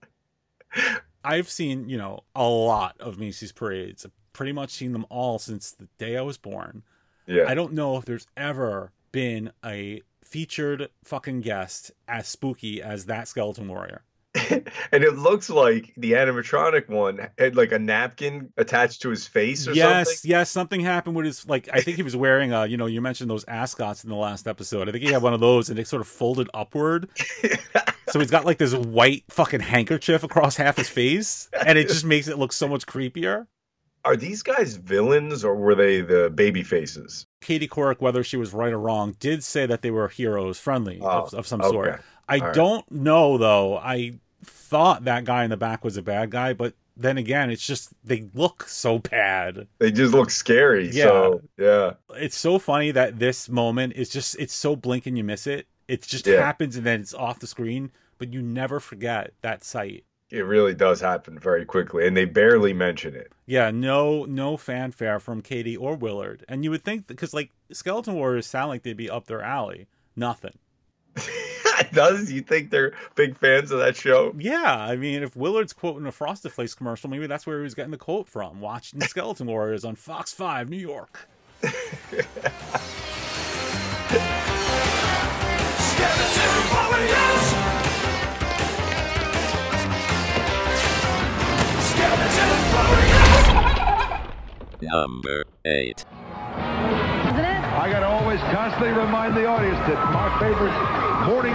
I've seen, you know, a lot of Macy's parades. Pretty much seen them all since the day I was born. Yeah. I don't know if there's ever been a featured fucking guest as spooky as that skeleton warrior. and it looks like the animatronic one had like a napkin attached to his face or yes, something. yes, something happened with his like I think he was wearing a, you know, you mentioned those ascots in the last episode. I think he had one of those and it sort of folded upward. so he's got like this white fucking handkerchief across half his face and it just makes it look so much creepier. Are these guys villains or were they the baby faces? Katie Couric, whether she was right or wrong, did say that they were heroes friendly of, Oh, of some okay. sort. I All right. don't know though. I thought that guy in the back was a bad guy, but then again, it's just they look so bad. They just look scary. Yeah. So yeah. It's so funny that this moment is just it's so blink and you miss it. It just Yeah. happens and then it's off the screen, but you never forget that sight. It really does happen very quickly, and they barely mention it. Yeah, no no fanfare from Katie or Willard. And you would think because like Skeleton Warriors sound like they'd be up their alley. Nothing. does you think they're big fans of that show? Yeah, I mean, if Willard's quoting a Frosted Flakes commercial, maybe that's where he was getting the quote from. Watching Skeleton Warriors on Fox Five, New York. Number 8. Isn't it? I got to always constantly remind the audience that my favorite morning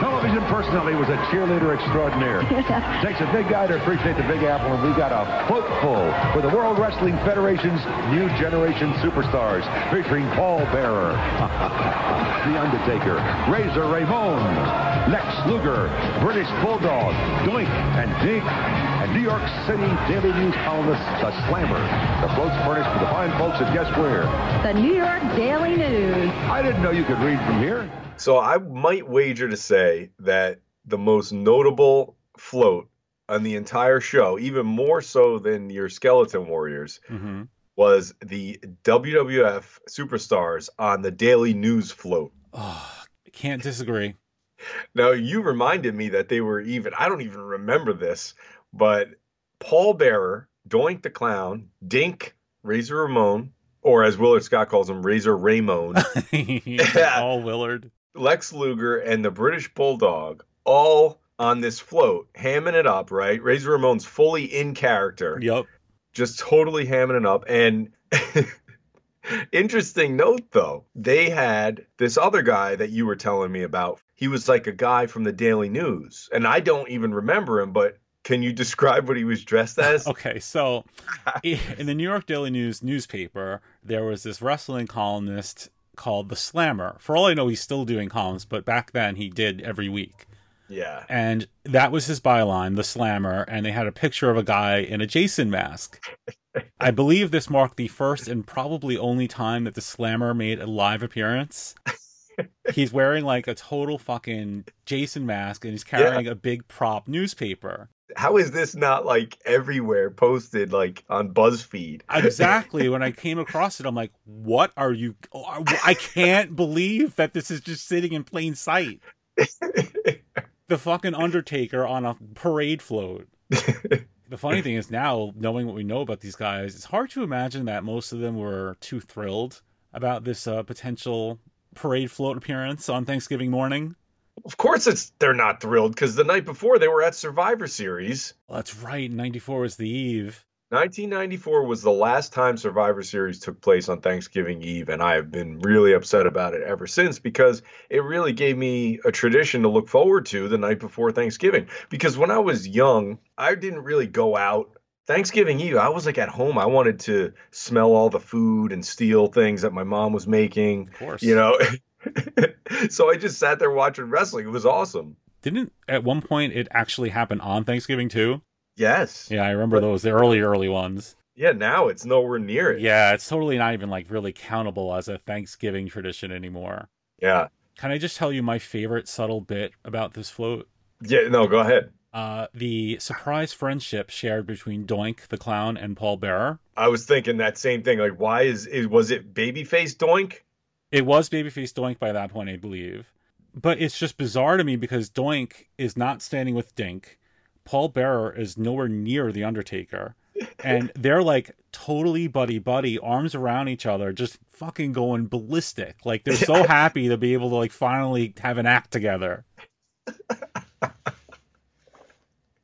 television personality was a cheerleader extraordinaire. Takes a big guy to appreciate the Big Apple, and we got a float full with the World Wrestling Federation's new generation superstars, featuring Paul Bearer, The Undertaker, Razor Ramon, Lex Luger, British Bulldog, Doink, and Dink, and New York City Daily News columnist, The Slammer. The float's furnished for the fine folks at Guess Where? The New York Daily News. I didn't know you could read from here. So I might wager to say that the most notable float on the entire show, even more so than your Skeleton Warriors, hmm was the WWF Superstars on the Daily News float. Oh, can't disagree. Now, you reminded me that they were even, I don't even remember this, but Paul Bearer, Doink the Clown, Dink, Razor Ramon, or as Willard Scott calls him, Razor Ramon, All Willard. Lex Luger, and the British Bulldog all on this float, hamming it up, right? Razor Ramon's fully in character, Yep. just totally hamming it up. And interesting note, though, they had this other guy that you were telling me about. He was like a guy from the Daily News, and I don't even remember him, but can you describe what he was dressed as? Okay, so in the New York Daily News newspaper, there was this wrestling columnist called the Slammer. For all I know, he's still doing columns, but back then he did every week. Yeah. And that was his byline, the Slammer, and they had a picture of a guy in a Jason mask. I believe this marked the first and probably only time that the Slammer made a live appearance. He's wearing like a total fucking Jason mask and he's carrying a big prop newspaper. How is this not like everywhere posted, like on BuzzFeed? Exactly. when I came across it, I'm like, what are you? oh, I can't believe that this is just sitting in plain sight. the fucking Undertaker on a parade float. the funny thing is now, knowing what we know about these guys, it's hard to imagine that most of them were too thrilled about this uh, potential parade float appearance on Thanksgiving morning. Of course, it's they're not thrilled because the night before they were at Survivor Series. Well, that's right. 94 was the eve. 1994 was the last time Survivor Series took place on Thanksgiving Eve, and I have been really upset about it ever since because it really gave me a tradition to look forward to the night before Thanksgiving. Because when I was young, I didn't really go out. Thanksgiving Eve, I was like at home. I wanted to smell all the food and steal things that my mom was making. Of course. You know, so I just sat there watching wrestling. It was awesome. Didn't at one point it actually happen on Thanksgiving too? Yes. Yeah, I remember those, the early, early ones. Yeah, now it's nowhere near it. Yeah, it's totally not even like really countable as a Thanksgiving tradition anymore. Yeah. Can I just tell you my favorite subtle bit about this float? Yeah, no, go ahead. Uh, the surprise friendship shared between Doink the clown and Paul Bearer. I was thinking that same thing. Like, why is, is was it babyface Doink? It was babyface Doink by that point, I believe. But it's just bizarre to me because Doink is not standing with Dink. Paul Bearer is nowhere near the Undertaker. And they're like totally buddy buddy, arms around each other, just fucking going ballistic. Like they're so happy to be able to like finally have an act together.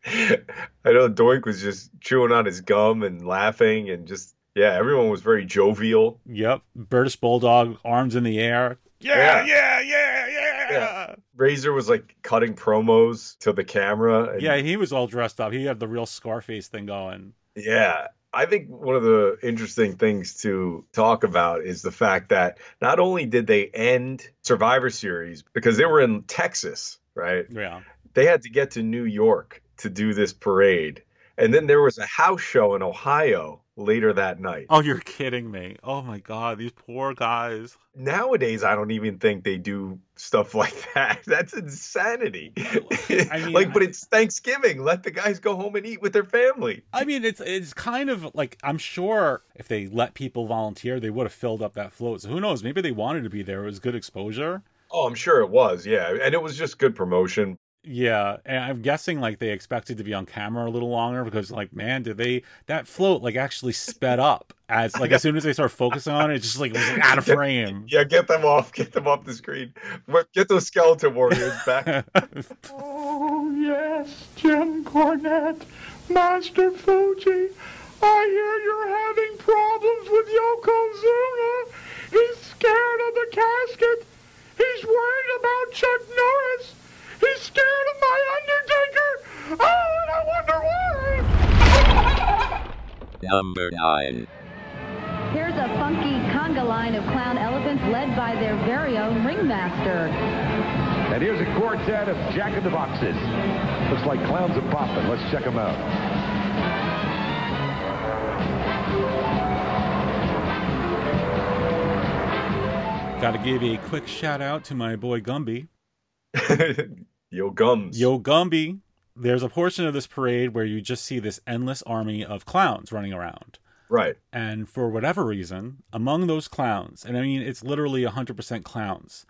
I know Doink was just chewing on his gum and laughing and just yeah, everyone was very jovial. Yep. British Bulldog, arms in the air. Yeah, yeah, yeah, yeah. Yeah. Razor was like cutting promos to the camera. and- Yeah, he was all dressed up. He had the real Scarface thing going. Yeah. I think one of the interesting things to talk about is the fact that not only did they end Survivor Series because they were in Texas, right? Yeah. They had to get to New York to do this parade. And then there was a house show in Ohio later that night. Oh, you're kidding me. Oh my god, these poor guys. Nowadays, I don't even think they do stuff like that. That's insanity. Oh, mean, like, but it's Thanksgiving. Let the guys go home and eat with their family. I mean, it's it's kind of like I'm sure if they let people volunteer, they would have filled up that float. So who knows? Maybe they wanted to be there. It was good exposure. Oh, I'm sure it was. Yeah, and it was just good promotion. Yeah, and I'm guessing like they expected to be on camera a little longer because like man, did they that float like actually sped up as like as soon as they start focusing on it, it just like was like, out of frame. Yeah, get them off. Get them off the screen. Get those skeleton warriors back. Oh, yes, Jim Cornette, Master Fuji. I hear you're having problems with Yokozuna. He's scared of the casket. He's worried about Chuck Norris. He's scared of my Undertaker. Oh, and I wonder why. Number 9. Here's a funky conga line of clown elephants led by their very own ringmaster. And here's a quartet of Jack in the Boxes. Looks like clowns are popping. Let's check them out. Got to give a quick shout out to my boy Gumby. Yo Gums. Yo Gumby. There's a portion of this parade where you just see this endless army of clowns running around. Right. And for whatever reason, among those clowns, and I mean, it's literally 100% clowns,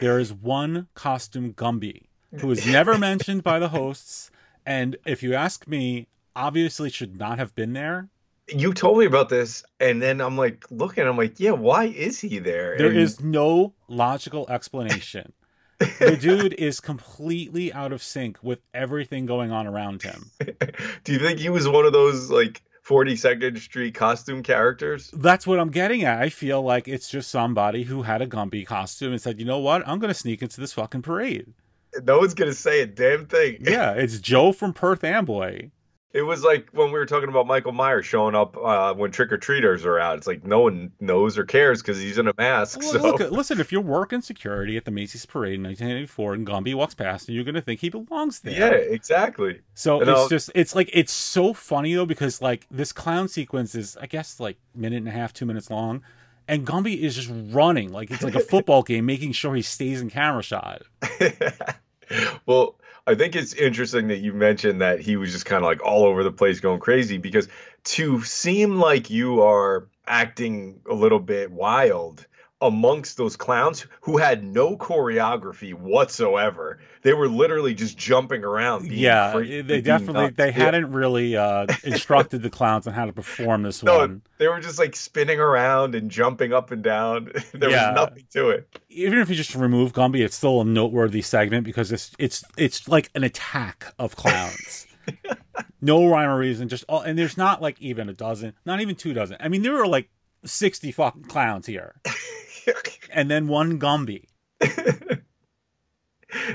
there is one costume Gumby who is never mentioned by the hosts. And if you ask me, obviously should not have been there. You told me about this, and then I'm like looking. I'm like, yeah, why is he there? There and is no logical explanation. The dude is completely out of sync with everything going on around him. Do you think he was one of those like 42nd Street costume characters? That's what I'm getting at. I feel like it's just somebody who had a Gumby costume and said, you know what? I'm going to sneak into this fucking parade. No one's gonna say a damn thing. Yeah, it's Joe from Perth Amboy. It was like when we were talking about Michael Myers showing up uh, when trick or treaters are out. It's like no one knows or cares because he's in a mask. Well, so look, listen, if you're working security at the Macy's Parade in 1984 and Gumby walks past, and you're going to think he belongs there. yeah, exactly. So And it's I'll- just it's like it's so funny though because like this clown sequence is I guess like minute and a half, two minutes long, and Gumby is just running like it's like a football game, making sure he stays in camera shot. well, I think it's interesting that you mentioned that he was just kind of like all over the place going crazy because to seem like you are acting a little bit wild amongst those clowns who had no choreography whatsoever. They were literally just jumping around. being yeah, crazy, they definitely they Yeah. hadn't really uh, instructed the clowns on how to perform this No, one. they were just like spinning around and jumping up and down. there Yeah. was nothing to it. Even if you just remove Gumby, it's still a noteworthy segment because it's it's it's like an attack of clowns. no rhyme or reason, just all, and there's not like even a dozen, not even two dozen. I mean, there were like sixty fucking clowns here, and then one Gumby.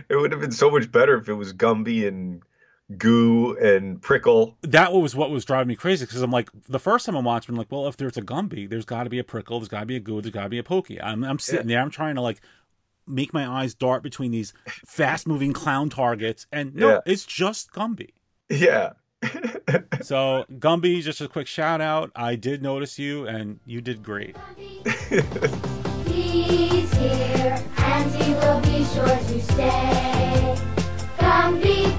It would have been so much better if it was Gumby and Goo and Prickle. That was what was driving me crazy because I'm like, the first time I'm watching, I'm like, well, if there's a Gumby, there's got to be a Prickle, there's got to be a Goo, there's got to be a Pokey. I'm, I'm sitting there, I'm trying to like make my eyes dart between these fast moving clown targets, and no, Yeah. it's just Gumby. Yeah. So, Gumby, just a quick shout out. I did notice you, and you did great. He's here, and he will be sure to stay. Gumby,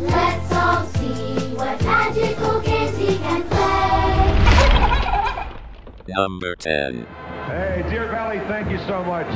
let's all see what magical games he can play. Number 10. Hey, Deer Valley, thank you so much.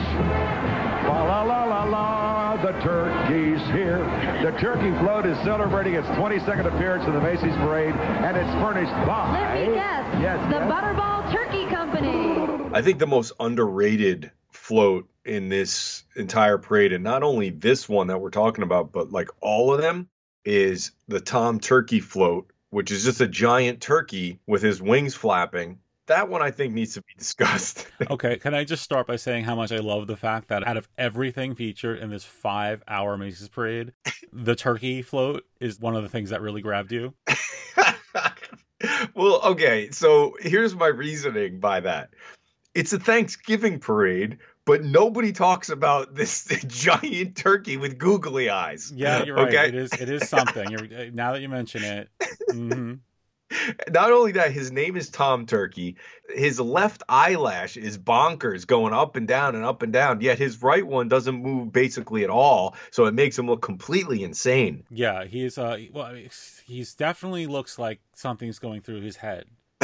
La la la la la, the turkey's here. The turkey float is celebrating its 22nd appearance in the Macy's Parade, and it's furnished by. Lippy Death, Yes, the yes. Butterball Turkey Company. I think the most underrated float in this entire parade, and not only this one that we're talking about, but like all of them, is the Tom Turkey float, which is just a giant turkey with his wings flapping. That one I think needs to be discussed. Okay, can I just start by saying how much I love the fact that out of everything featured in this five hour Macy's parade, the turkey float is one of the things that really grabbed you? well, okay, so here's my reasoning by that. It's a Thanksgiving parade, but nobody talks about this giant turkey with googly eyes. Yeah, you're right. Okay? It is. It is something. You're, now that you mention it, hmm Not only that, his name is Tom Turkey. His left eyelash is bonkers, going up and down and up and down. Yet his right one doesn't move basically at all, so it makes him look completely insane. yeah, he's uh, well, he's definitely looks like something's going through his head.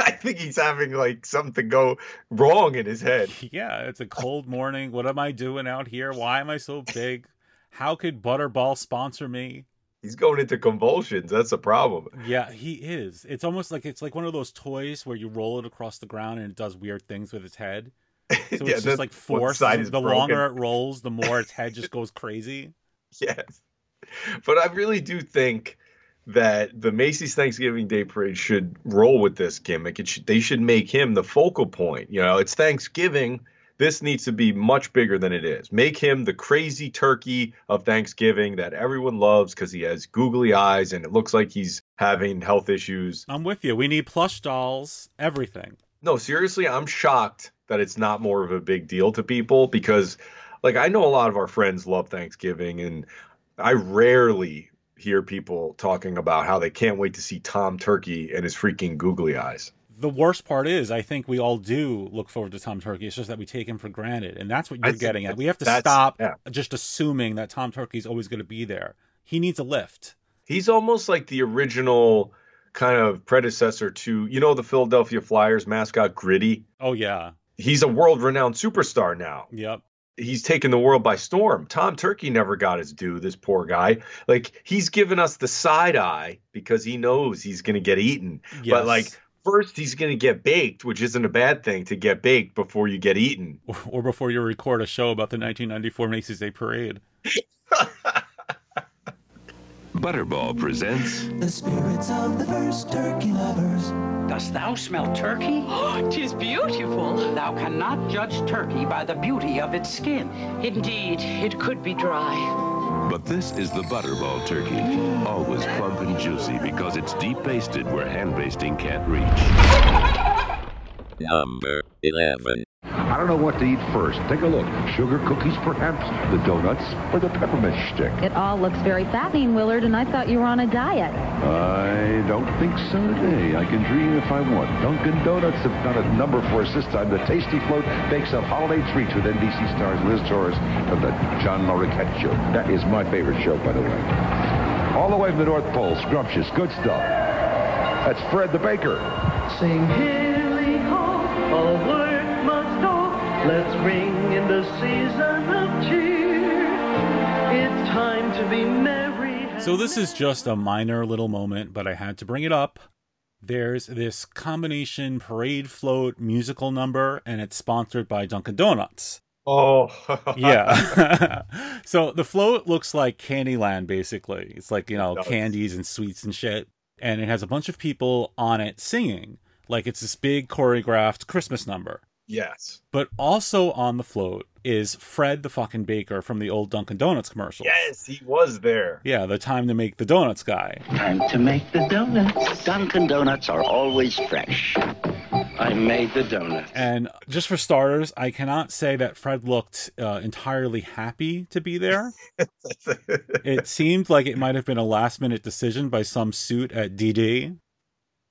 I think he's having like something go wrong in his head. Yeah, it's a cold morning. What am I doing out here? Why am I so big? How could Butterball sponsor me? He's going into convulsions. That's a problem. Yeah, he is. It's almost like it's like one of those toys where you roll it across the ground and it does weird things with its head. So it's Yeah, just like force. The broken. longer it rolls, the more its head just goes crazy. Yes. But I really do think that the Macy's Thanksgiving Day Parade should roll with this gimmick. It should, they should make him the focal point. You know, it's Thanksgiving. This needs to be much bigger than it is. Make him the crazy turkey of Thanksgiving that everyone loves because he has googly eyes and it looks like he's having health issues. I'm with you. We need plush dolls, everything. No, seriously, I'm shocked that it's not more of a big deal to people because, like, I know a lot of our friends love Thanksgiving, and I rarely hear people talking about how they can't wait to see Tom Turkey and his freaking googly eyes. The worst part is, I think we all do look forward to Tom Turkey. It's just that we take him for granted, and that's what you're getting at. We have to stop yeah. just assuming that Tom Turkey's always going to be there. He needs a lift. He's almost like the original kind of predecessor to, you know, the Philadelphia Flyers mascot Gritty. Oh yeah, He's a world renowned superstar now. yep. he's taken the world by storm. Tom Turkey never got his due, this poor guy. Like he's given us the side eye because he knows he's going to get eaten. Yes. But like first he's going to get baked, which isn't a bad thing to get baked before you get eaten. Or before you record a show about the 1994 Macy's Day Parade. Butterball presents The spirits of the first turkey lovers. Dost thou smell turkey? Tis beautiful. Thou cannot judge turkey by the beauty of its skin. Indeed, it could be dry. But this is the Butterball turkey. Always plump and juicy because it's deep basted where hand basting can't reach. Number 11. I don't know what to eat first. Take a look. Sugar cookies, perhaps, the donuts, or the peppermint stick. It all looks very fattening, Willard, and I thought you were on a diet. I don't think so today. I can dream if I want. Dunkin' Donuts have got a number for us this time. The Tasty Float bakes up holiday treats with NBC stars Liz Torres from the John Larroquette Show. That is my favorite show, by the way. All the way from the North Pole, scrumptious, good stuff. That's Fred the Baker. Sing hilly ho, Let's ring in the season of cheer. It's time to be merry. So this is just a minor little moment, but I had to bring it up. There's this combination parade float musical number, and it's sponsored by Dunkin' Donuts. Oh, yeah. so the float looks like Candyland, basically. It's like, you know, candies and sweets and shit. And it has a bunch of people on it singing. Like it's this big choreographed Christmas number. Yes. But also on the float is Fred the fucking baker from the old Dunkin' Donuts commercial. Yes, he was there. Yeah, the time to make the donuts guy. Time to make the donuts. Dunkin' Donuts are always fresh. I made the donuts. And just for starters, I cannot say that Fred looked uh, entirely happy to be there. it seemed like it might have been a last minute decision by some suit at DD.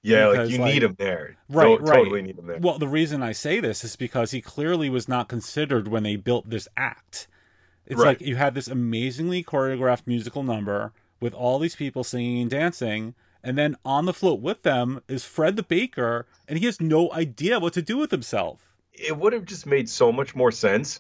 Yeah, like you like- need him there. Right, right. Totally need him there. Well, the reason I say this is because he clearly was not considered when they built this act. It's Right. like you had this amazingly choreographed musical number with all these people singing and dancing, and then on the float with them is Fred the baker, and he has no idea what to do with himself. it would have just made so much more sense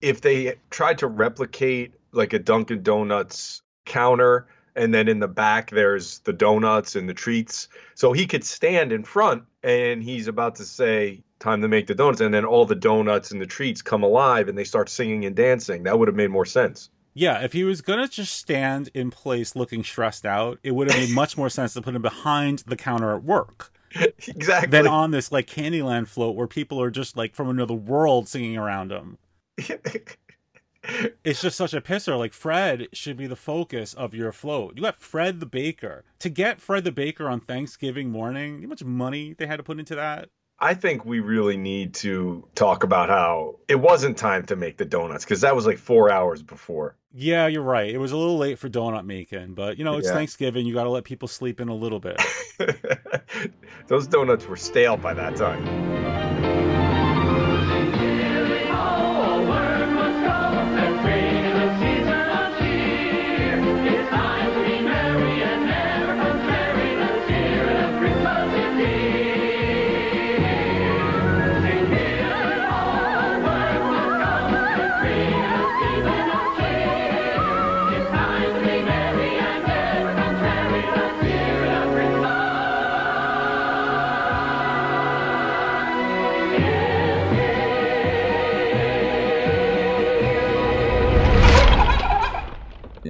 if they tried to replicate like a Dunkin' Donuts counter and then in the back there's the donuts and the treats. So he could stand in front and he's about to say time to make the donuts and then all the donuts and the treats come alive and they start singing and dancing. That would have made more sense. Yeah, if he was gonna just stand in place looking stressed out, it would have made much more sense to put him behind the counter at work. exactly. Than on this like Candyland float where people are just like from another world singing around him. it's just such a pisser. Like Fred should be the focus of your float. You got Fred the baker. To get Fred the baker on Thanksgiving morning, how much money they had to put into that? I think we really need to talk about how it wasn't time to make the donuts because that was like four hours before. Yeah, you're right. It was a little late for donut making, but you know, it's Yeah. Thanksgiving. You got to let people sleep in a little bit. Those donuts were stale by that time.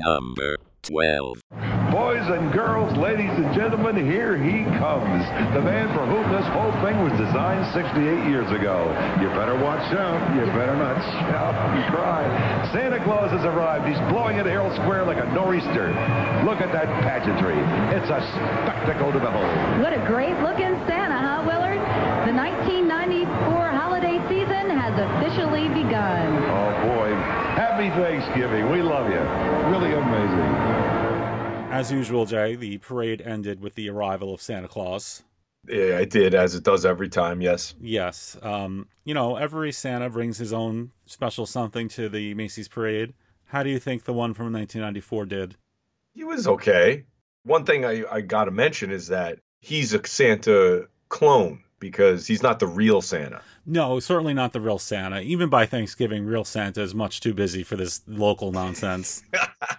Number 12. Boys and girls, ladies and gentlemen, here he comes. The man for whom this whole thing was designed 68 years ago. You better watch out. You better not shout and cry. Santa Claus has arrived. He's blowing at Herald Square like a nor'easter. Look at that pageantry. It's a spectacle to behold. What a great looking Santa, huh, Willard? The 1994 holiday season has officially begun. Oh, boy. Happy Thanksgiving. We love you. Really amazing. As usual, Jay, the parade ended with the arrival of Santa Claus. Yeah, it did, as it does every time, yes. Yes. Um, you know, every Santa brings his own special something to the Macy's parade. How do you think the one from 1994 did? He was okay. One thing I, I got to mention is that he's a Santa clone because he's not the real Santa. No, certainly not the real Santa. Even by Thanksgiving, real Santa is much too busy for this local nonsense.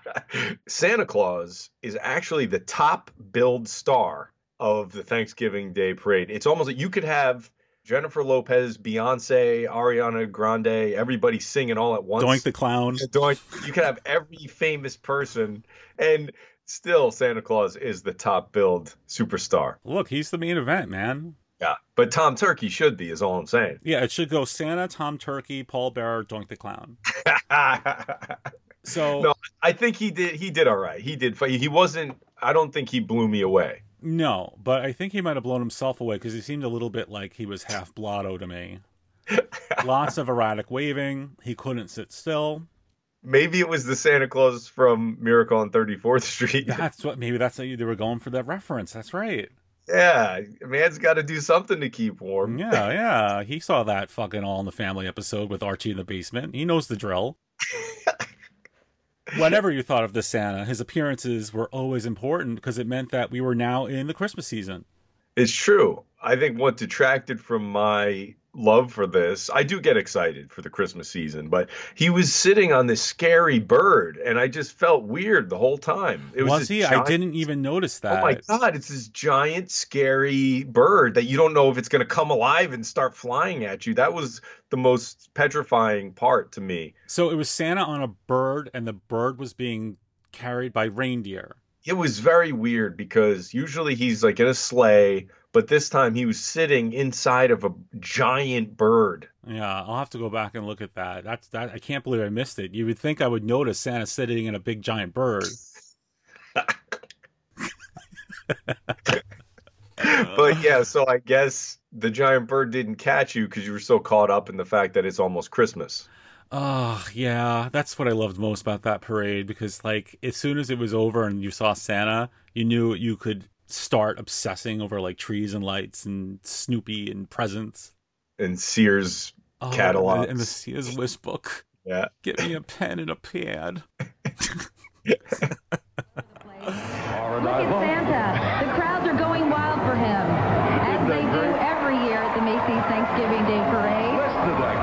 Santa Claus is actually the top billed star of the Thanksgiving Day parade. It's almost like you could have Jennifer Lopez, Beyonce, Ariana Grande, everybody singing all at once. Doink the Clown. Doink. You could have every famous person, and still Santa Claus is the top billed superstar. Look, he's the main event, man. Yeah, but Tom Turkey should be, is all I'm saying. Yeah, it should go Santa, Tom Turkey, Paul Bearer, Doink the Clown. so no, I think he did. He did all right. He did. He wasn't. I don't think he blew me away. No, but I think he might have blown himself away because he seemed a little bit like he was half blotto to me. Lots of erratic waving. He couldn't sit still. Maybe it was the Santa Claus from Miracle on 34th Street. That's what. Maybe that's how you, they were going for that reference. That's right. Yeah, man's got to do something to keep warm. Yeah, yeah. He saw that fucking All in the Family episode with Archie in the basement. He knows the drill. Whatever you thought of the Santa, his appearances were always important because it meant that we were now in the Christmas season. It's true. I think what detracted from my love for this, I do get excited for the Christmas season, but he was sitting on this scary bird, and I just felt weird the whole time. It was, was he? Giant... I didn't even notice that. Oh my god! It's this giant, scary bird that you don't know if it's going to come alive and start flying at you. That was the most petrifying part to me. So it was Santa on a bird, and the bird was being carried by reindeer. It was very weird because usually he's like in a sleigh but this time he was sitting inside of a giant bird. Yeah, I'll have to go back and look at that. That's that. I can't believe I missed it. You would think I would notice Santa sitting in a big giant bird. but yeah, so I guess the giant bird didn't catch you because you were so caught up in the fact that it's almost Christmas. Oh, yeah, that's what I loved most about that parade because, like, as soon as it was over and you saw Santa, you knew you could start obsessing over like trees and lights and Snoopy and presents and Sears oh, catalog and the Sears wish book. Yeah, get me a pen and a pad. Look at Santa. The crowds are going wild for him, as they do every year at the Macy's Thanksgiving Day Parade. Listen to that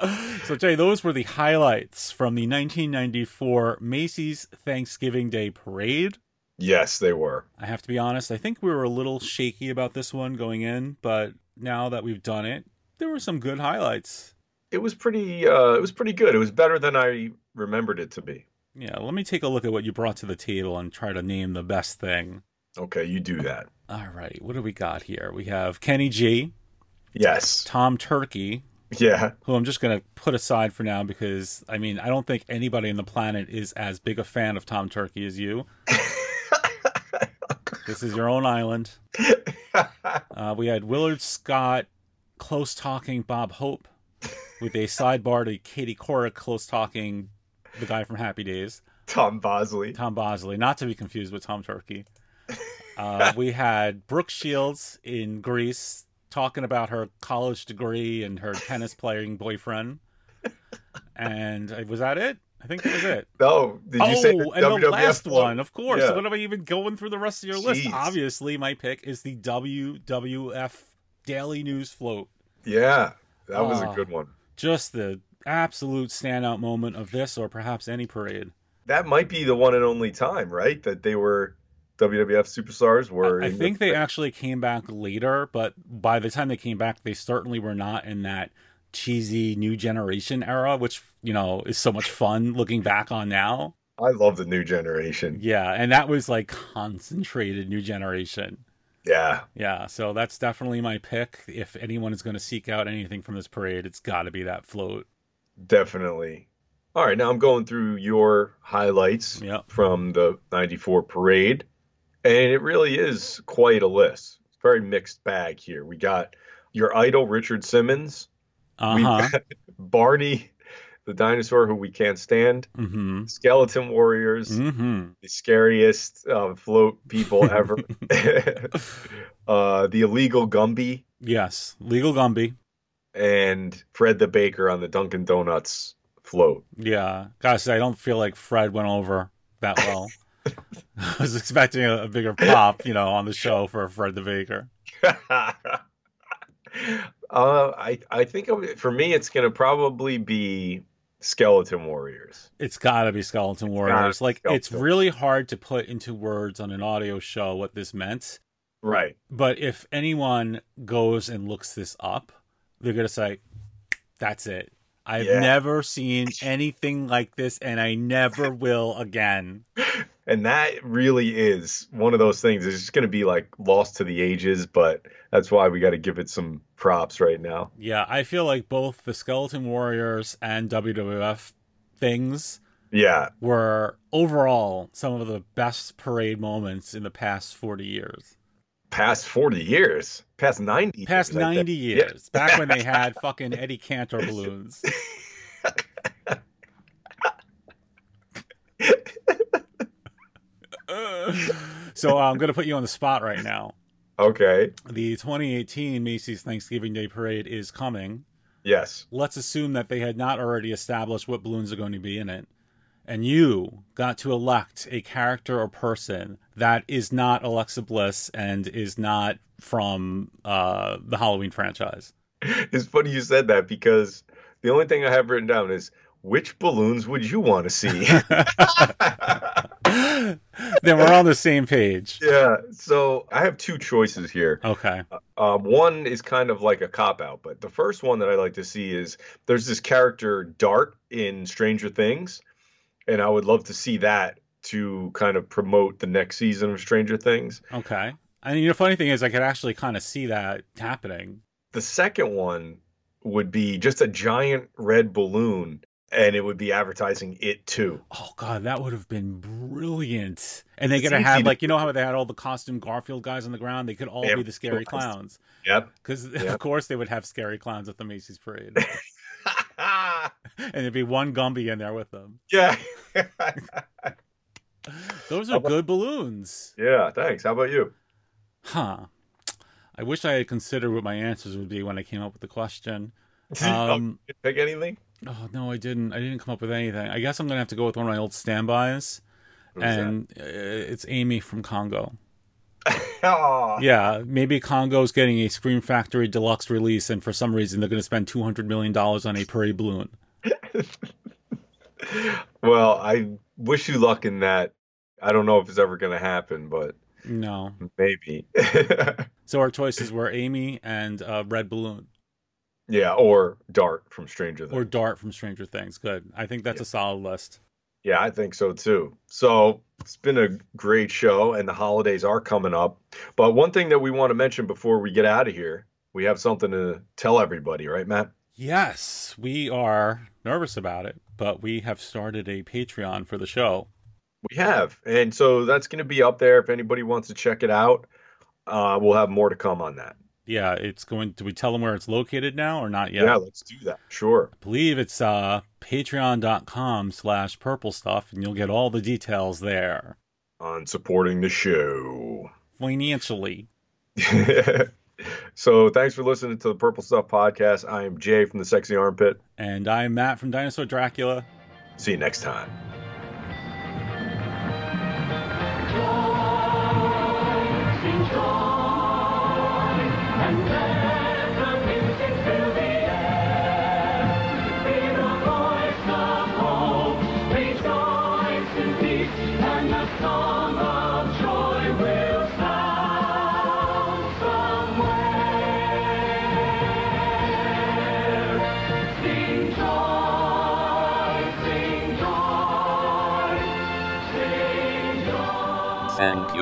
crowd. so, Jay, those were the highlights from the 1994 Macy's Thanksgiving Day Parade. Yes, they were. I have to be honest, I think we were a little shaky about this one going in, but now that we've done it, there were some good highlights. It was pretty uh it was pretty good. It was better than I remembered it to be. Yeah, let me take a look at what you brought to the table and try to name the best thing. Okay, you do that. All right. What do we got here? We have Kenny G. Yes. Tom Turkey. Yeah. Who I'm just going to put aside for now because, I mean, I don't think anybody on the planet is as big a fan of Tom Turkey as you. this is your own island. Uh, we had Willard Scott close talking Bob Hope with a sidebar to Katie Couric close talking the guy from Happy Days. Tom Bosley. Tom Bosley, not to be confused with Tom Turkey. Uh, we had Brooke Shields in Grease talking about her college degree and her tennis playing boyfriend. And uh, was that it? I think that was it. No, did you oh, say and WWF the last one? one, of course. Yeah. What am I even going through the rest of your Jeez. list? Obviously, my pick is the WWF Daily News Float. Yeah, that was Ah. a good one. Just the absolute standout moment of this, or perhaps any parade. That might be the one and only time, right? That they were WWF superstars were. I the- think they actually came back later, but by the time they came back, they certainly were not in that cheesy new generation era, which you know is so much fun looking back on now. I love the new generation. Yeah, and that was like concentrated new generation. Yeah. Yeah, so that's definitely my pick. If anyone is going to seek out anything from this parade, it's got to be that float. Definitely. All right, now I'm going through your highlights Yep. from the 94 parade, and it really is quite a list. It's a very mixed bag here. We got your idol, Richard Simmons. Uh-huh. Barney, the dinosaur who we can't stand. Mm-hmm. Skeleton Warriors, Mm-hmm. the scariest uh, float people ever. uh, the illegal Gumby, Yes, legal Gumby. and Fred the Baker on the Dunkin' Donuts float. Yeah, gotta I don't feel like Fred went over that well. I was expecting a, a bigger pop, you know, on the show for Fred the Baker. Uh, I I think for me, it's gonna probably be Skeleton Warriors. It's got to be Skeleton gotta Warriors. Like, it's really hard to put into words on an audio show what this meant. Right. But if anyone goes and looks this up, they're gonna say, "That's it. I've Yeah. never seen anything like this, and I never will again." And that really is one of those things. It's just gonna be like lost to the ages, but that's why we got to give it some props right now. Yeah, I feel like both the Skeleton Warriors and WWF things Yeah. were overall some of the best parade moments in the past 40 years. Past forty years, past ninety, Past years, I think. 90 Yeah. Back when they had fucking Eddie Cantor balloons. so uh, I'm going to put you on the spot right now. Okay. The 2018 Macy's Thanksgiving Day Parade is coming. Yes. Let's assume that they had not already established what balloons are going to be in it. And you got to elect a character or person that is not Alexa Bliss and is not from uh, the Halloween franchise. It's funny you said that because the only thing I have written down is which balloons would you want to see? then we're on the same page. yeah. So I have two choices here. Okay. Um, one is kind of like a cop out, but the first one that I like to see is there's this character Dart in Stranger Things, and I would love to see that to kind of promote the next season of Stranger Things. Okay. And you know, funny thing is, I could actually kind of see that happening. The second one would be just a giant red balloon, and it would be advertising it too. Oh god, that would have been brilliant. And they could have had like you know how they had all the costume Garfield guys on the ground. They could all be the scary clowns. clowns. Yep. Because Yep. of course they would have scary clowns at the Macy's parade. and there'd be one Gumby in there with them. Yeah. Those are good balloons. yeah. Thanks. How about you? Huh. I wish I had considered what my answers would be when I came up with the question. Oh, Um, didn't pick anything? oh no, I didn't. I didn't come up with anything. I guess I'm gonna have to go with one of my old standbys, Who's that? and uh, it's Amy from Congo. Aw. Yeah, maybe Congo's getting a Scream Factory deluxe release, and for some reason they're going to spend two hundred million dollars on a parade balloon. Well, I wish you luck in that. I don't know if it's ever going to happen, but No. maybe. So our choices were Amy and uh, Red Balloon, yeah, or Dart from Stranger Things. or Dart from Stranger Things. Good. I think that's a solid list. Yeah, I think so too. So it's been a great show, and the holidays are coming up. But one thing that we want to mention before we get out of here, we have something to tell everybody, right, Matt? Yes, we are nervous about it, but we have started a Patreon for the show. We have. And so that's going to be up there if anybody wants to check it out. Uh, we'll have more to come on that. Yeah, it's going. Do we tell them where it's located now or not yet? Yeah, let's do that. Sure. I believe it's uh, patreon.com slash purple stuff, and you'll get all the details there On supporting the show. financially. so thanks for listening to the Purple Stuff Podcast. I am Jay from the Sexy Armpit. And I'm Matt from Dinosaur Dracula. See you next time.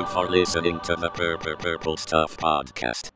For listening to the Purple Purple Stuff podcast.